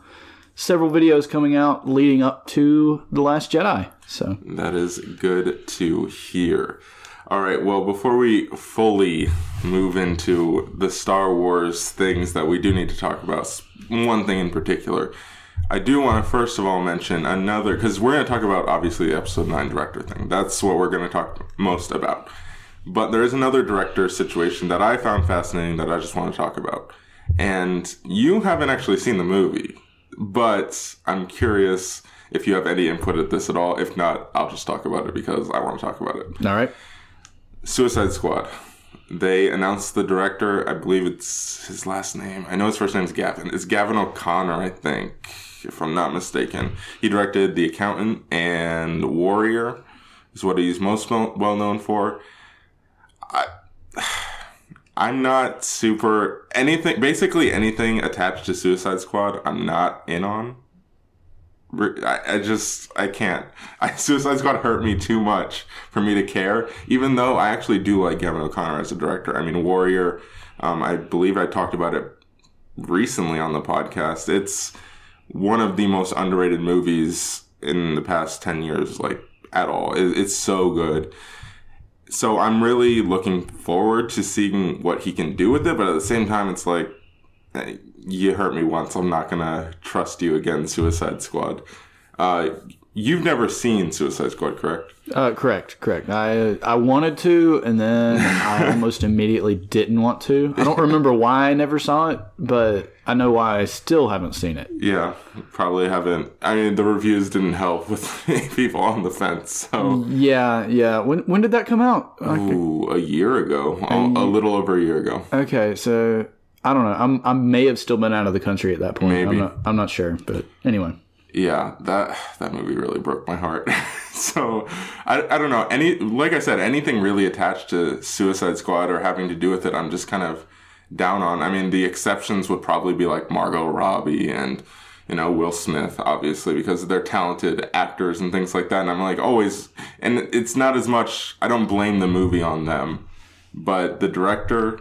several videos coming out leading up to the Last Jedi. So That is good to hear. All right, well, before we fully move into the Star Wars things that we do need to talk about, one thing in particular, I do want to first of all mention another, because we're going to talk about obviously the episode 9 director thing. That's what we're going to talk most about. But there is another director situation that I found fascinating that I just want to talk about. And you haven't actually seen the movie, but I'm curious if you have any input at this at all. If not, I'll just talk about it because I want to talk about it. all right. Suicide Squad. They announced the director. I believe it's his last name. I know his first name is Gavin. It's Gavin O'Connor, I think, if I'm not mistaken. He directed The Accountant and Warrior, is what he's most well known for. I, I'm not super anything. Basically, anything attached to Suicide Squad, I'm not in on. I, I just I can't. I, Suicide Squad hurt me too much for me to care. Even though I actually do like Gavin O'Connor as a director. I mean, Warrior. Um, I believe I talked about it recently on the podcast. It's one of the most underrated movies in the past ten years, like at all. It, it's so good. So I'm really looking forward to seeing what he can do with it. But at the same time, it's like you hurt me once. I'm not gonna trust you again, Suicide Squad. Uh, you've never seen Suicide Squad, correct? Uh, correct, correct. I I wanted to, and then I almost immediately didn't want to. I don't remember why I never saw it, but I know why I still haven't seen it. Yeah, probably haven't. I mean, the reviews didn't help with people on the fence. So, Yeah, yeah. When when did that come out? Ooh, a year ago, a, a little over a year ago. okay, so I don't know. I'm I may have still been out of the country at that point. Maybe. I'm not I'm not sure, but anyway. yeah, that that movie really broke my heart. so I, I don't know any like I said anything really attached to Suicide Squad or having to do with it. I'm just kind of down on. I mean, the exceptions would probably be like Margot Robbie and you know Will Smith, obviously because they're talented actors and things like that. And I'm like always, and it's not as much. I don't blame the movie on them, but the director.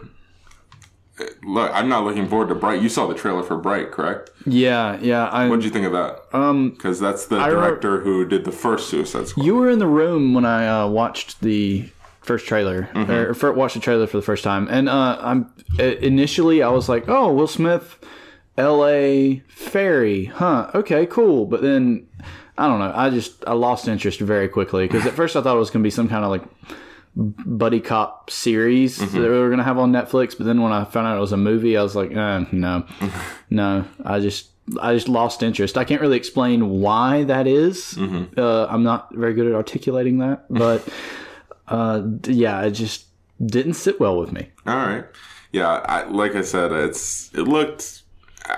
Look, I'm not looking forward to Bright. You saw the trailer for Bright, correct? Yeah, yeah. I, What did you think of that? um, Because that's the I re- director who did the first Suicide Squad. you were in the room when I uh, watched the first trailer, Mm-hmm. or watched the trailer for the first time, and uh, I'm initially I was like, oh, Will Smith, L.A. Fairy, huh? Okay, cool. But then I don't know. I just I lost interest very quickly because at first I thought it was going to be some kind of like buddy cop series Mm-hmm. that we were going to have on Netflix. But then when I found out it was a movie, I was like, eh, no, no. I just I just lost interest. I can't really explain why that is. Mm-hmm. Uh, I'm not very good at articulating that, but uh, yeah, it just didn't sit well with me. All right. Yeah, I, like I said, it's it looked.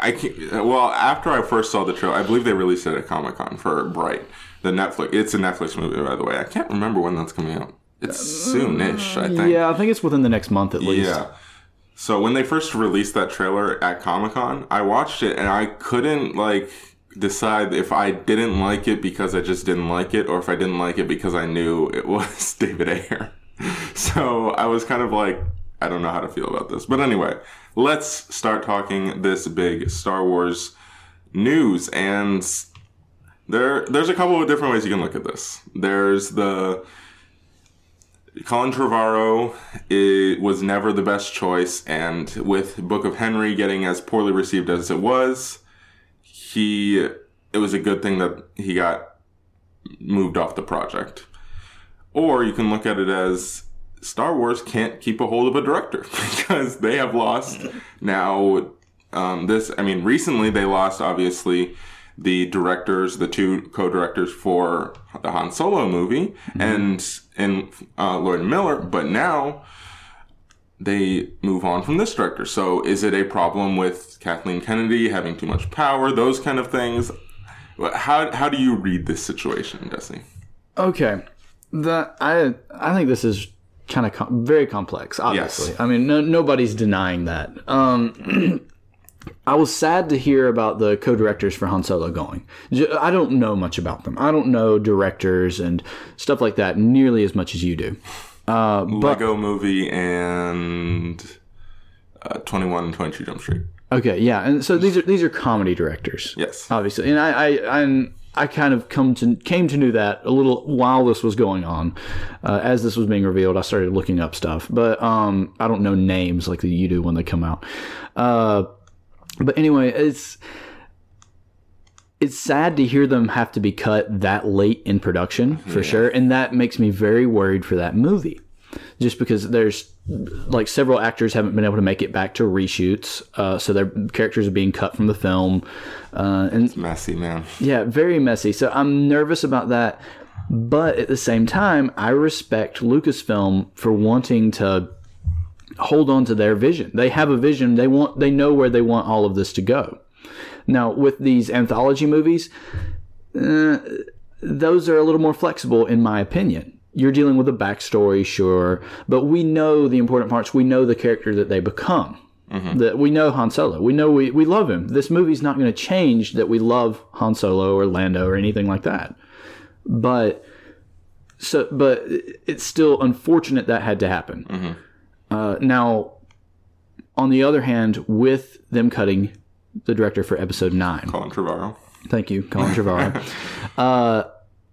I can't, well after I first saw the trailer, I believe they released it at Comic Con for Bright, the Netflix. It's a Netflix movie, by the way. I can't remember when that's coming out. It's soonish, I think. Yeah, I think it's within the next month at least. Yeah. So when they first released that trailer at Comic Con, I watched it and I couldn't like decide if I didn't like it because I just didn't like it or if I didn't like it because I knew it was David Ayer. So I was kind of like, I don't know how to feel about this. But anyway, let's start talking this big Star Wars news and there there's a couple of different ways you can look at this. There's the Colin Trevorrow it was never the best choice, and with Book of Henry getting as poorly received as it was, he it was a good thing that he got moved off the project. Or you can look at it as Star Wars can't keep a hold of a director because they have lost now. Um, this, I mean, recently they lost obviously the directors, the two co-directors for the Han Solo movie, and and uh, Lord Miller. But now they move on from this director. So is it a problem with Kathleen Kennedy having too much power? Those kind of things. How how do you read this situation, Destiny? Okay, the I I think this is kind of com- very complex. Obviously, I mean, no, nobody's denying that. Um, I was sad to hear about the co-directors for Han Solo going. I don't know much about them. I don't know directors and stuff like that nearly as much as you do. Uh, but Lego Movie and uh, Twenty One and Twenty Two Jump Street. okay, yeah, and so these are these are comedy directors. Yes. obviously, and I, I, and I kind of come to came to know that a little while this was going on. Uh, as this was being revealed, I started looking up stuff, but um, I don't know names like you do when they come out. Uh, but anyway, it's it's sad to hear them have to be cut that late in production for sure, and that makes me very worried for that movie. Just because there's like several actors haven't been able to make it back to reshoots, uh, so their characters are being cut from the film, uh, and it's Messy man. yeah, very messy. So I'm nervous about that. But at the same time, I respect Lucasfilm for wanting to hold on to their vision. They have a vision. They want they know where they want all of this to go. Now, with these anthology movies, uh, those are a little more flexible in my opinion. You're dealing with a backstory, sure, but we know the important parts. We know the character that they become. That we know Han Solo. We know we, we love him. This movie's not going to change that we love Han Solo or Lando or anything like that. But so, but it's still unfortunate that had to happen. Uh, now, on the other hand, with them cutting the director for Episode Nine, Colin Trevorrow. Thank you, Colin Trevorrow. uh,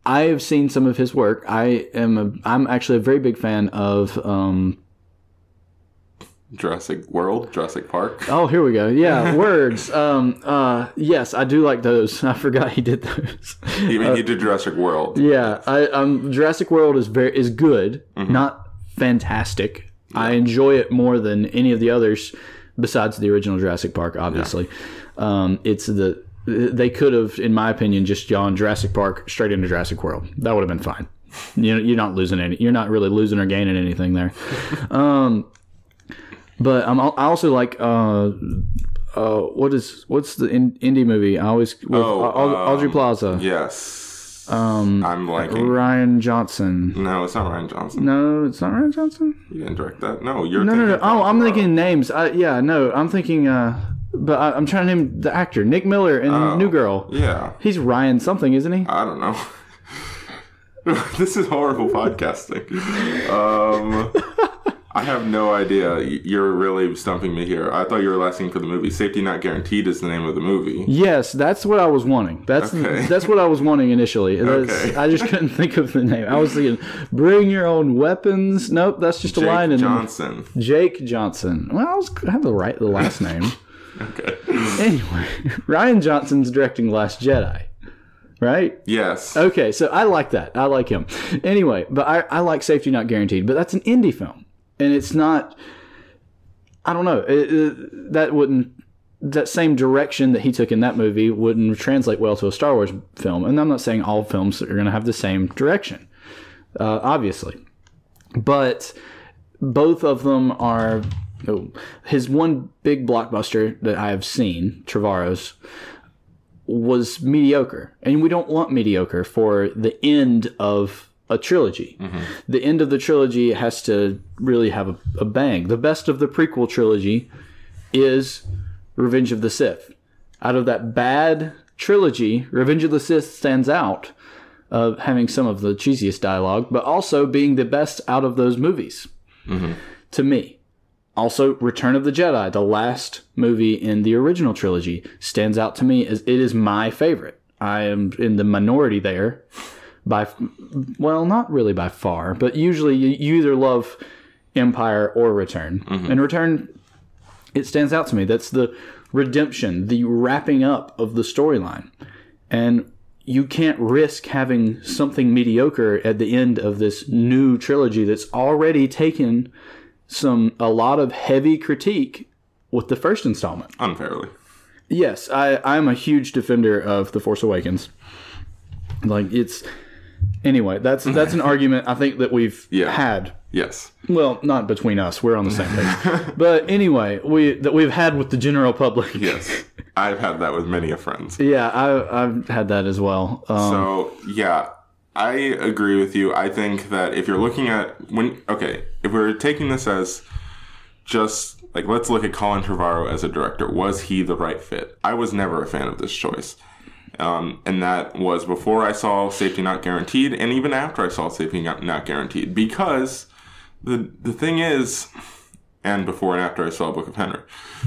I have seen some of his work. I am a, I'm actually a very big fan of. Um, Jurassic World, Jurassic Park. oh, here we go. Yeah, words. Um, uh, yes, I do like those. I forgot he did those. He, mean he did Jurassic World. yeah, I, um, Jurassic World is very is good, not fantastic. I enjoy it more than any of the others, besides the original Jurassic Park. Obviously, um, it's the they could have, in my opinion, just gone Jurassic Park straight into Jurassic World. That would have been fine. You know, you're not losing any. You're not really losing or gaining anything there. um, but I'm, I also like uh, uh, what is what's the in, indie movie? I always with Oh, Au- um, Aubrey Plaza, Yes. Um, I'm like Rian Johnson. No, it's not Rian Johnson. No, it's not Rian Johnson. You didn't direct that. No, you're No, no, no. Oh, I'm thinking names. I, yeah, no, I'm thinking. Uh, but I, I'm trying to name the actor Nick Miller in Oh. New Girl. Yeah, He's Ryan something, isn't he? I don't know. this is horrible podcasting. Um, I have no idea. You're really stumping me here. I thought you were asking for the movie. Safety Not Guaranteed is the name of the movie. Yes, that's what I was wanting. That's Okay. that's what I was wanting initially. That's- Okay. I just couldn't think of the name. I was thinking, bring your own weapons. Nope, that's just a line in Jake Johnson. Jake Johnson. Well, I, was, I have the right the last name. Okay. anyway, Rian Johnson's directing Last Jedi, right? Yes. Okay, so I like that. I like him. Anyway, but I, I like Safety Not Guaranteed, but that's an indie film. And it's not, I don't know, it, it- that wouldn't, that same direction that he took in that movie wouldn't translate well to a Star Wars film. And I'm not saying all films are going to have the same direction, uh, obviously. But both of them are, oh, his one big blockbuster that I have seen, Trevorrow's, was mediocre. And we don't want mediocre for the end of a trilogy. The end of the trilogy has to really have a, a bang. The best of the prequel trilogy is Revenge of the Sith. Out of that bad trilogy, Revenge of the Sith stands out of having some of the cheesiest dialogue, but also being the best out of those movies to me. Also, Return of the Jedi, the last movie in the original trilogy, stands out to me as it is my favorite. I am in the minority there by, well, not really by far, but usually you, either love Empire or Return. Mm-hmm. And Return, it stands out to me. That's the redemption, the wrapping up of the storyline. And you can't risk having something mediocre at the end of this new trilogy that's already taken some a lot of heavy critique with the first installment. Unfairly. Yes, I I'm a huge defender of The Force Awakens. Like it's anyway, that's that's an argument I think that we've Yeah. had. Yes. Well, not between us. We're on the same page. but anyway, we that we've had with the general public. Yes. I've had that with many of friends. Yeah, I, I've had that as well. Um, So yeah, I agree with you. I think that if you're looking at when okay, if we're taking this as just like let's look at Colin Trevorrow as a director, was he the right fit? I was never a fan of this choice. Um, and that was before I saw Safety Not Guaranteed, and even after I saw Safety Not, Guaranteed, because the the thing is, and before and after I saw Book of Henry,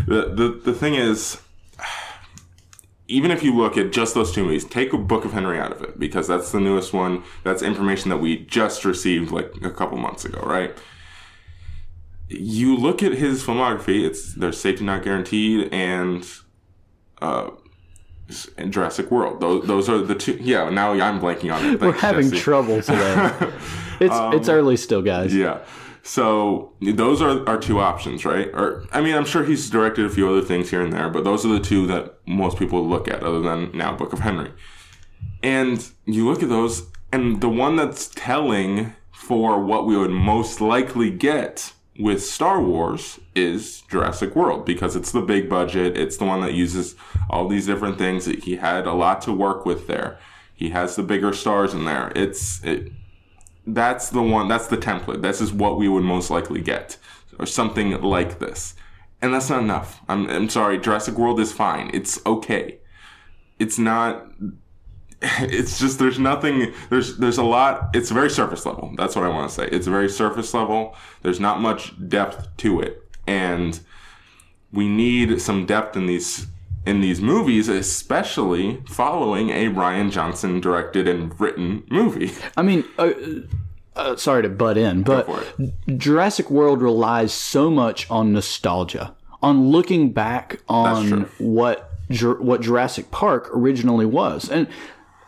the the, the thing is, even if you look at just those two movies, take a Book of Henry out of it because that's the newest one. That's information that we just received like a couple months ago, right? You look at his filmography; it's there's Safety Not Guaranteed and uh, and Jurassic World. Those those are the two. Yeah, now I'm blanking on it. we're having Jesse. trouble today. it's it's um, early still, guys. Yeah. So those are our two options, right? Or I mean, I'm sure he's directed a few other things here and there, but those are the two that most people look at, other than now Book of Henry. And you look at those, and the one that's telling for what we would most likely get with Star Wars is Jurassic World because it's the big budget. It's the one that uses all these different things. He had a lot to work with there. He has the bigger stars in there. It's it, that's the one that's the template this is what we would most likely get or something like this and that's not enough i'm, I'm sorry jurassic world is fine it's okay it's not it's just there's nothing there's there's a lot it's very surface level. That's what i want to say. It's very surface level. There's not much depth to it. And we need some depth in these in these movies especially following a rian johnson directed and written movie. I mean, uh, uh, sorry to butt in, but Jurassic World relies so much on nostalgia, on looking back on what what Jurassic Park originally was, and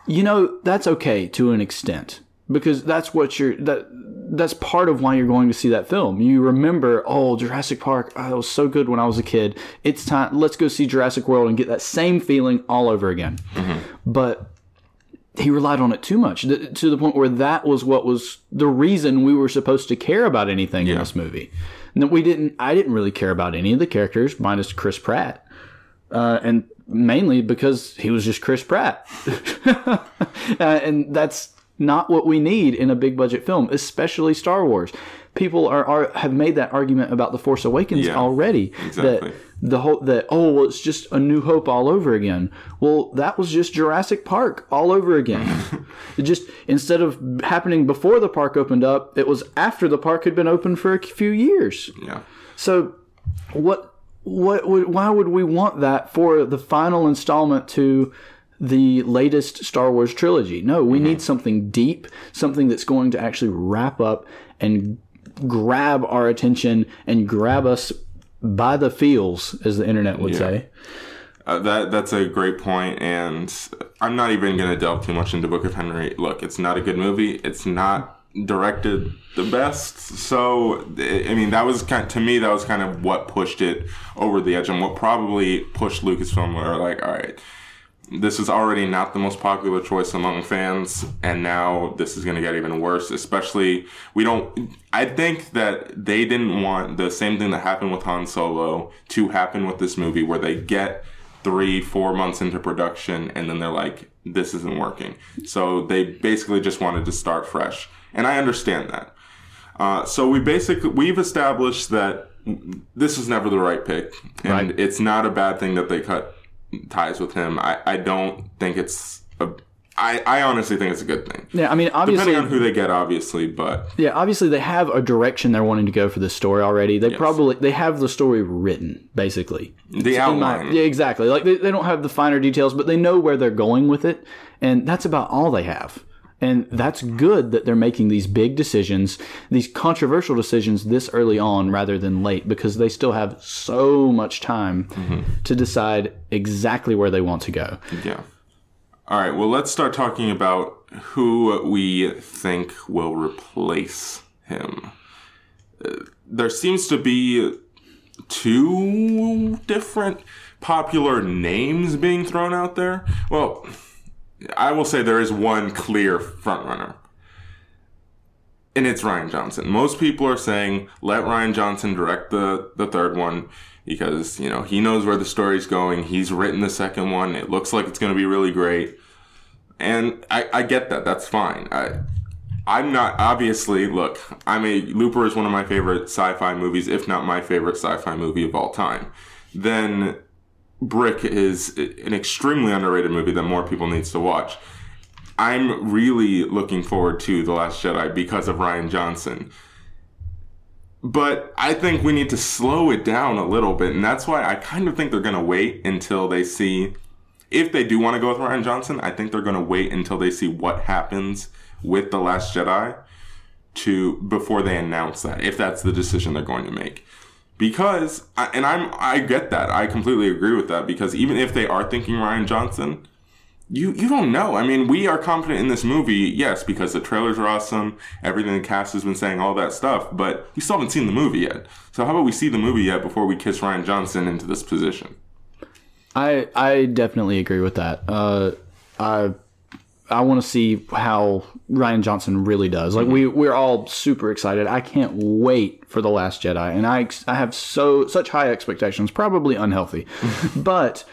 you know that's okay to an extent because that's what you're that that's part of why you're going to see that film. You remember, oh, Jurassic Park, oh, that was so good when I was a kid. It's time. Let's go see Jurassic World and get that same feeling all over again. Mm-hmm. But he relied on it too much th- to the point where that was what was the reason we were supposed to care about anything in this movie. And that we didn't. I didn't really care about any of the characters, minus Chris Pratt. Uh, and mainly because he was just Chris Pratt, uh, and that's not what we need in a big budget film, especially Star Wars. People are, are have made that argument about the Force Awakens Yeah, already. exactly. That the whole that oh well it's just a New Hope all over again. Well, that was just Jurassic Park all over again. it just instead of happening before the park opened up, it was after the park had been open for a few years. Yeah. So, what, what, would, why would we want that for the final installment to the latest Star Wars trilogy? No, we need something deep, something that's going to actually wrap up and grab our attention and grab us by the feels, as the internet would say. Uh, that that's a great point, and I'm not even going to delve too much into Book of Henry. Look, it's not a good movie. It's not directed the best. So I mean, that was kind to me that was kind of what pushed it over the edge, and what probably pushed Lucasfilm. Where like, all right, this is already not the most popular choice among fans, and now this is going to get even worse. Especially, we don't. I think that they didn't want the same thing that happened with Han Solo to happen with this movie, where they get three, four months into production, and then they're like, "This isn't working." So they basically just wanted to start fresh, and I understand that. Uh, so we basically we've established that this is never the right pick, and Right. it's not a bad thing that they cut ties with him. I, I don't think it's a. I, I honestly think it's a good thing. Yeah, I mean, obviously, Depending on who they get, obviously, but Yeah, obviously they have a direction they're wanting to go for this story already. They probably they have the story written basically. the In my- outline. yeah, exactly. Like they, they don't have the finer details, but they know where they're going with it, and that's about all they have. And that's good that they're making these big decisions, these controversial decisions this early on rather than late, because they still have so much time to decide exactly where they want to go. Yeah. All right. Well, let's start talking about who we think will replace him. Uh, there seems to be two different popular names being thrown out there. Well, I will say there is one clear frontrunner. And it's Rian Johnson. Most people are saying let Rian Johnson direct the, the third one because, you know, he knows where the story's going. He's written the second one. It looks like it's going to be really great. And I, I get that. That's fine. I, I'm not obviously. Look, I'm a Looper is one of my favorite sci-fi movies, if not my favorite sci-fi movie of all time. Then Brick is an extremely underrated movie that more people needs to watch. I'm really looking forward to The Last Jedi because of Rian Johnson. But I think we need to slow it down a little bit, and that's why I kind of think they're going to wait until they see if they do want to go with Rian Johnson, I think they're going to wait until they see what happens with The Last Jedi to before they announce that if that's the decision they're going to make. Because and I'm I get that. I completely agree with that because even if they are thinking Rian Johnson, you you don't know. I mean, we are confident in this movie, yes, because the trailers are awesome, everything the cast has been saying, all that stuff, but we still haven't seen the movie yet. So how about we see the movie yet before we kiss Rian Johnson into this position? I I definitely agree with that. Uh, I I want to see how Rian Johnson really does. Like we we're all super excited. I can't wait for the Last Jedi, and I I have so such high expectations. Probably unhealthy, but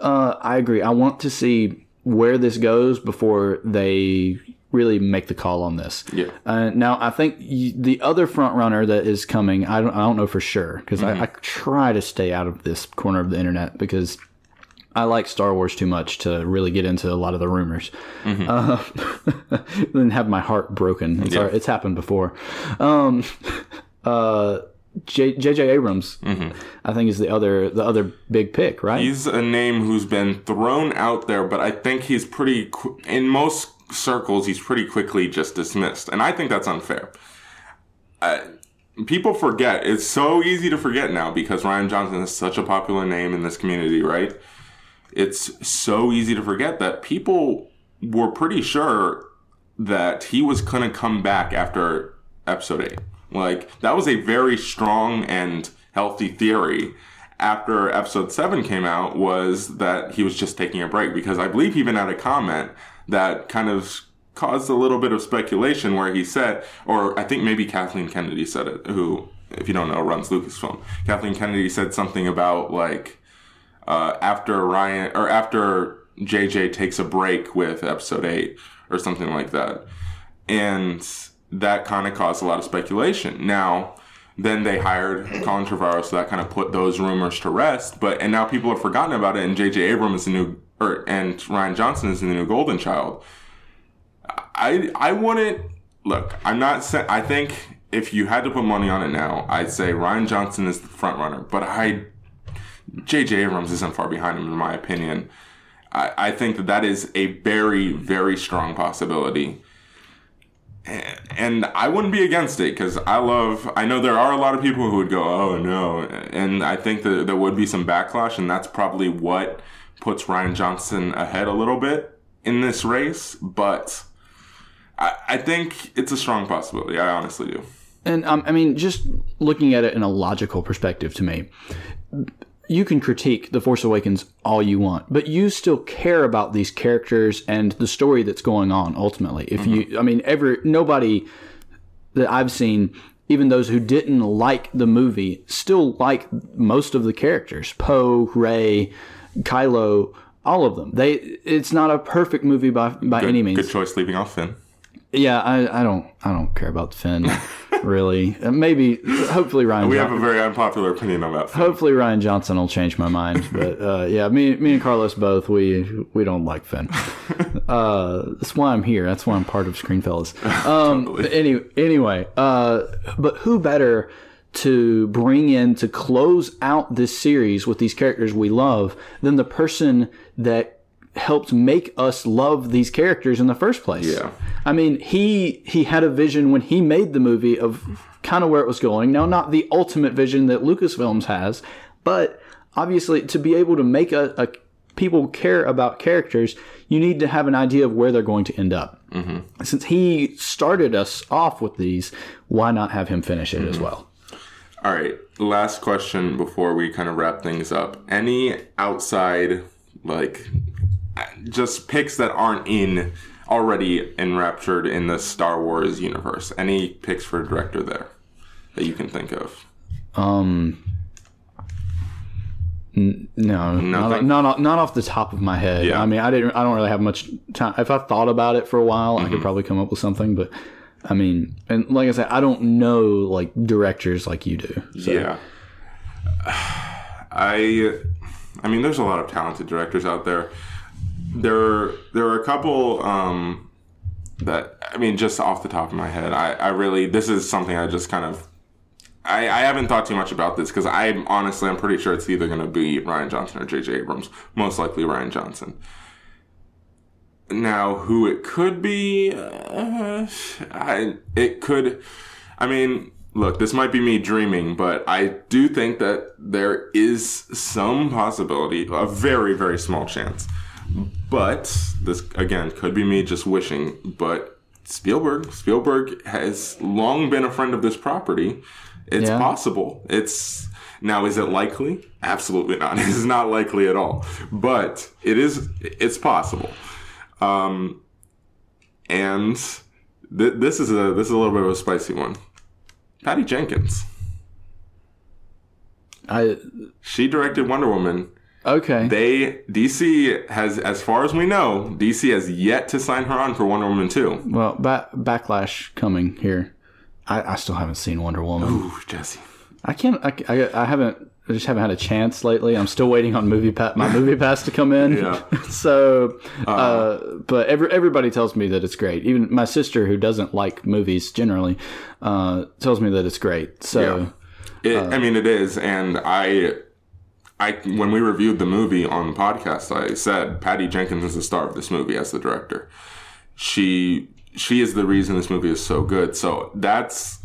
uh, I agree. I want to see where this goes before they really make the call on this. Yeah. Uh, now, I think y- the other front runner that is coming, I don't, I don't know for sure because I, I try to stay out of this corner of the internet because I like Star Wars too much to really get into a lot of the rumors uh, and have my heart broken. It's, Yeah. it's happened before. Um, uh, J- J.J. Abrams, I think, is the other the other big pick, right? He's a name who's been thrown out there, but I think he's pretty, qu- in most circles, he's pretty quickly just dismissed. And I think that's unfair. Uh, people forget. It's so easy to forget now because Rian Johnson is such a popular name in this community, right? It's so easy to forget that people were pretty sure that he was going to come back after episode 8. Like, that was a very strong and healthy theory after episode 7 came out was that he was just taking a break because I believe he even had a comment that kind of caused a little bit of speculation where he said, or I think maybe Kathleen Kennedy said it, who, if you don't know, runs Lucasfilm. Kathleen Kennedy said something about like, uh, after Rian or after JJ takes a break with episode eight or something like that, and that kind of caused a lot of speculation. Now, then they hired Colin Trevorrow, so that kind of put those rumors to rest. But and now people have forgotten about it, and J.J. Abrams is the new, or and Rian Johnson is the new Golden Child. I I wouldn't look. I'm not saying. I think if you had to put money on it now, I'd say Rian Johnson is the front runner. But I, J.J. Abrams isn't far behind him in my opinion. I, I think that that is a very very strong possibility and I wouldn't be against it because I love. I know there are a lot of people who would go, "Oh no," and I think that there would be some backlash, and that's probably what puts Rian Johnson ahead a little bit in this race. But I, I think it's a strong possibility. I honestly do. And um, I mean, just looking at it in a logical perspective, to me, you can critique The Force Awakens all you want, but you still care about these characters and the story that's going on ultimately. If mm-hmm. you, I mean, every, nobody that I've seen, even those who didn't like the movie, still like most of the characters Poe, Rey, Kylo, all of them. They, it's not a perfect movie by, by good, any means. Good choice leaving off Finn. Yeah, I, I don't I don't care about Finn really. Uh, maybe hopefully Rian. We have a very unpopular opinion about. Finn. Hopefully Rian Johnson will change my mind, but uh, yeah, me me and Carlos both we we don't like Finn. Uh, that's why I'm here. That's why I'm part of Screenfellas. Um, totally. any, anyway, uh, but who better? to bring in to close out this series with these characters we love than the person that helped make us love these characters in the first place. Yeah. I mean, he he had a vision when he made the movie of kind of where it was going. Now, not the ultimate vision that Lucasfilms has, but obviously to be able to make a, a people care about characters, you need to have an idea of where they're going to end up. Mm-hmm. Since he started us off with these, why not have him finish it mm-hmm. as well? All right. Last question before we kind of wrap things up. Any outside like just picks that aren't in already enraptured in the Star Wars universe. Any picks for a director there that you can think of? Um, n- no, not, not, not off the top of my head. Yeah. I mean, I didn't. I don't really have much time. If I thought about it for a while, mm-hmm. I could mm-hmm. probably come up with something. But I mean, and like I said, I don't know like directors like you do. So. Yeah. I, I mean, there's a lot of talented directors out there there there are a couple um, that I mean, just off the top of my head, I, I really this is something I just kind of I, I haven't thought too much about this because I honestly I'm pretty sure it's either going to be Rian Johnson or J.J. Abrams. Most likely Rian Johnson. Now, who it could be, uh, I it could. I mean, look, this might be me dreaming, but I do think that there is some possibility, a very very small chance, but this again could be me just wishing, but Spielberg, Spielberg has long been a friend of this property. It's yeah. possible. It's now is it likely? Absolutely not. It is not likely at all. But it is it's possible. Um and th- this is a this is a little bit of a spicy one. Patty Jenkins. I she directed Wonder Woman Okay. They DC has, as far as we know, DC has yet to sign her on for Wonder Woman two. Well, ba- backlash coming here. I, I still haven't seen Wonder Woman. Ooh, Jesse. I can't. I, I, I haven't. I just haven't had a chance lately. I'm still waiting on movie pa- my movie pass to come in. Yeah. so, uh, uh, but every, everybody tells me that it's great. Even my sister, who doesn't like movies generally, uh, tells me that it's great. So, yeah. it, I mean, it is, and I I when we reviewed the movie on the podcast, I said Patty Jenkins is the star of this movie as the director. She she is the reason this movie is so good. So that's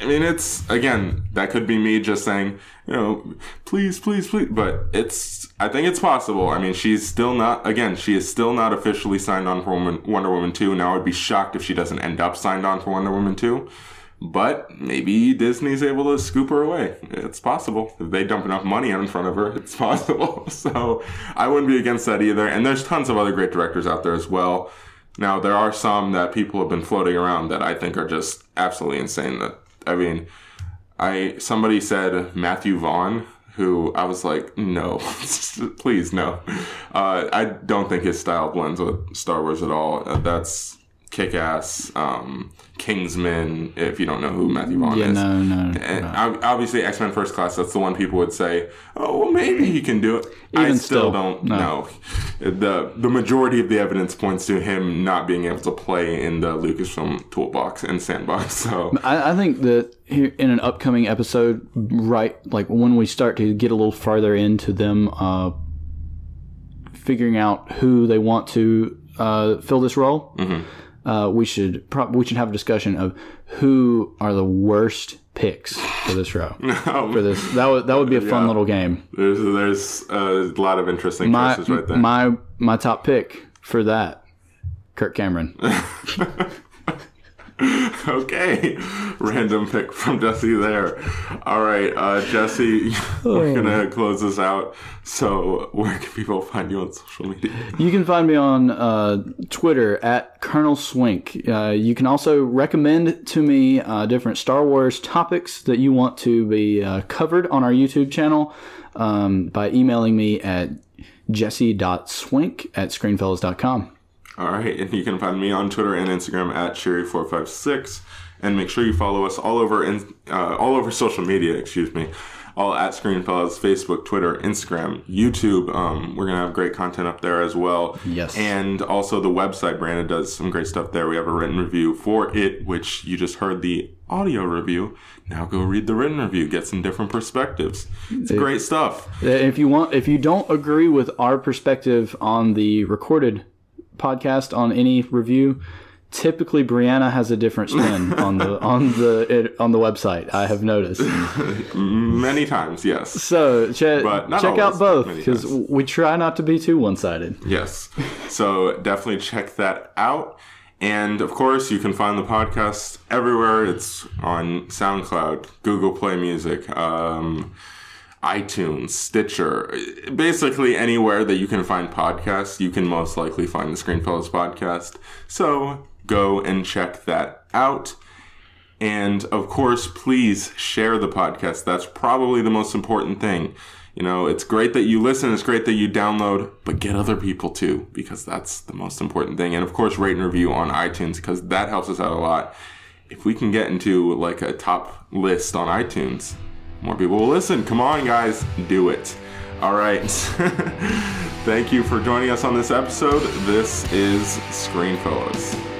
I mean it's again, that could be me just saying, you know, please, please, please but it's I think it's possible. I mean she's still not again, she is still not officially signed on for Wonder Woman 2. Now I'd be shocked if she doesn't end up signed on for Wonder Woman 2. But maybe Disney's able to scoop her away. It's possible. If they dump enough money in front of her, it's possible. So I wouldn't be against that either. And there's tons of other great directors out there as well. Now, there are some that people have been floating around that I think are just absolutely insane. That I mean, I somebody said Matthew Vaughn, who I was like, no, please no. Uh, I don't think his style blends with Star Wars at all. Uh, that's Kick Ass, um, Kingsman. If you don't know who Matthew Vaughn Yeah, is, no, no. and ob- obviously X Men First Class. That's the one people would say, oh well, maybe he can do it. I still, still, don't no. know. the The majority of the evidence points to him not being able to play in the Lucasfilm toolbox and sandbox. So I, I think that here in an upcoming episode, right, like when we start to get a little farther into them uh, figuring out who they want to uh, fill this role, uh, we should prob- we should have a discussion of who are the worst picks for this row. for this, that would that would be a fun Yeah. little game. there's there's a lot of interesting My choices right there. my my top pick for that, Kirk Cameron. Okay, random pick from Jesse there. All right, uh, Jesse, we're gonna close this out. So, where can people find you on social media? You can find me on uh, Twitter at Colonel Swink. Uh, you can also recommend to me uh, different Star Wars topics that you want to be uh, covered on our YouTube channel um, by emailing me at jesse.swink at screenfellas.com. All right, and you can find me on Twitter and Instagram at Cherry456, and make sure you follow us all over in, uh, all over social media. Excuse me, all at Screenfellas, Facebook, Twitter, Instagram, YouTube. Um, we're gonna have great content up there as well. Yes. and also the website. Brandon does some great stuff there. We have a written review for it, which you just heard the audio review. Now go read the written review, get some different perspectives. It's great stuff. Uh, If you want, if you don't agree with our perspective on the recorded podcast on any review, typically Brianna has a different spin on the on the it, on the website. I have noticed. Many times, yes. So che- check out both because we try not to be too one sided. Yes. So definitely check that out. And of course, you can find the podcast everywhere. It's on SoundCloud, Google Play Music, um, iTunes, Stitcher, basically anywhere that you can find podcasts, you can most likely find the Screenfellas podcast. So go and check that out. And of course, please share the podcast. That's probably the most important thing. You know, it's great that you listen, it's great that you download, but get other people too, because that's the most important thing. And of course, rate and review on iTunes, because that helps us out a lot. If we can get into like a top list on iTunes, more people will listen. Come on, guys, do it. All right. Thank you for joining us on this episode. This is Screen Fellas.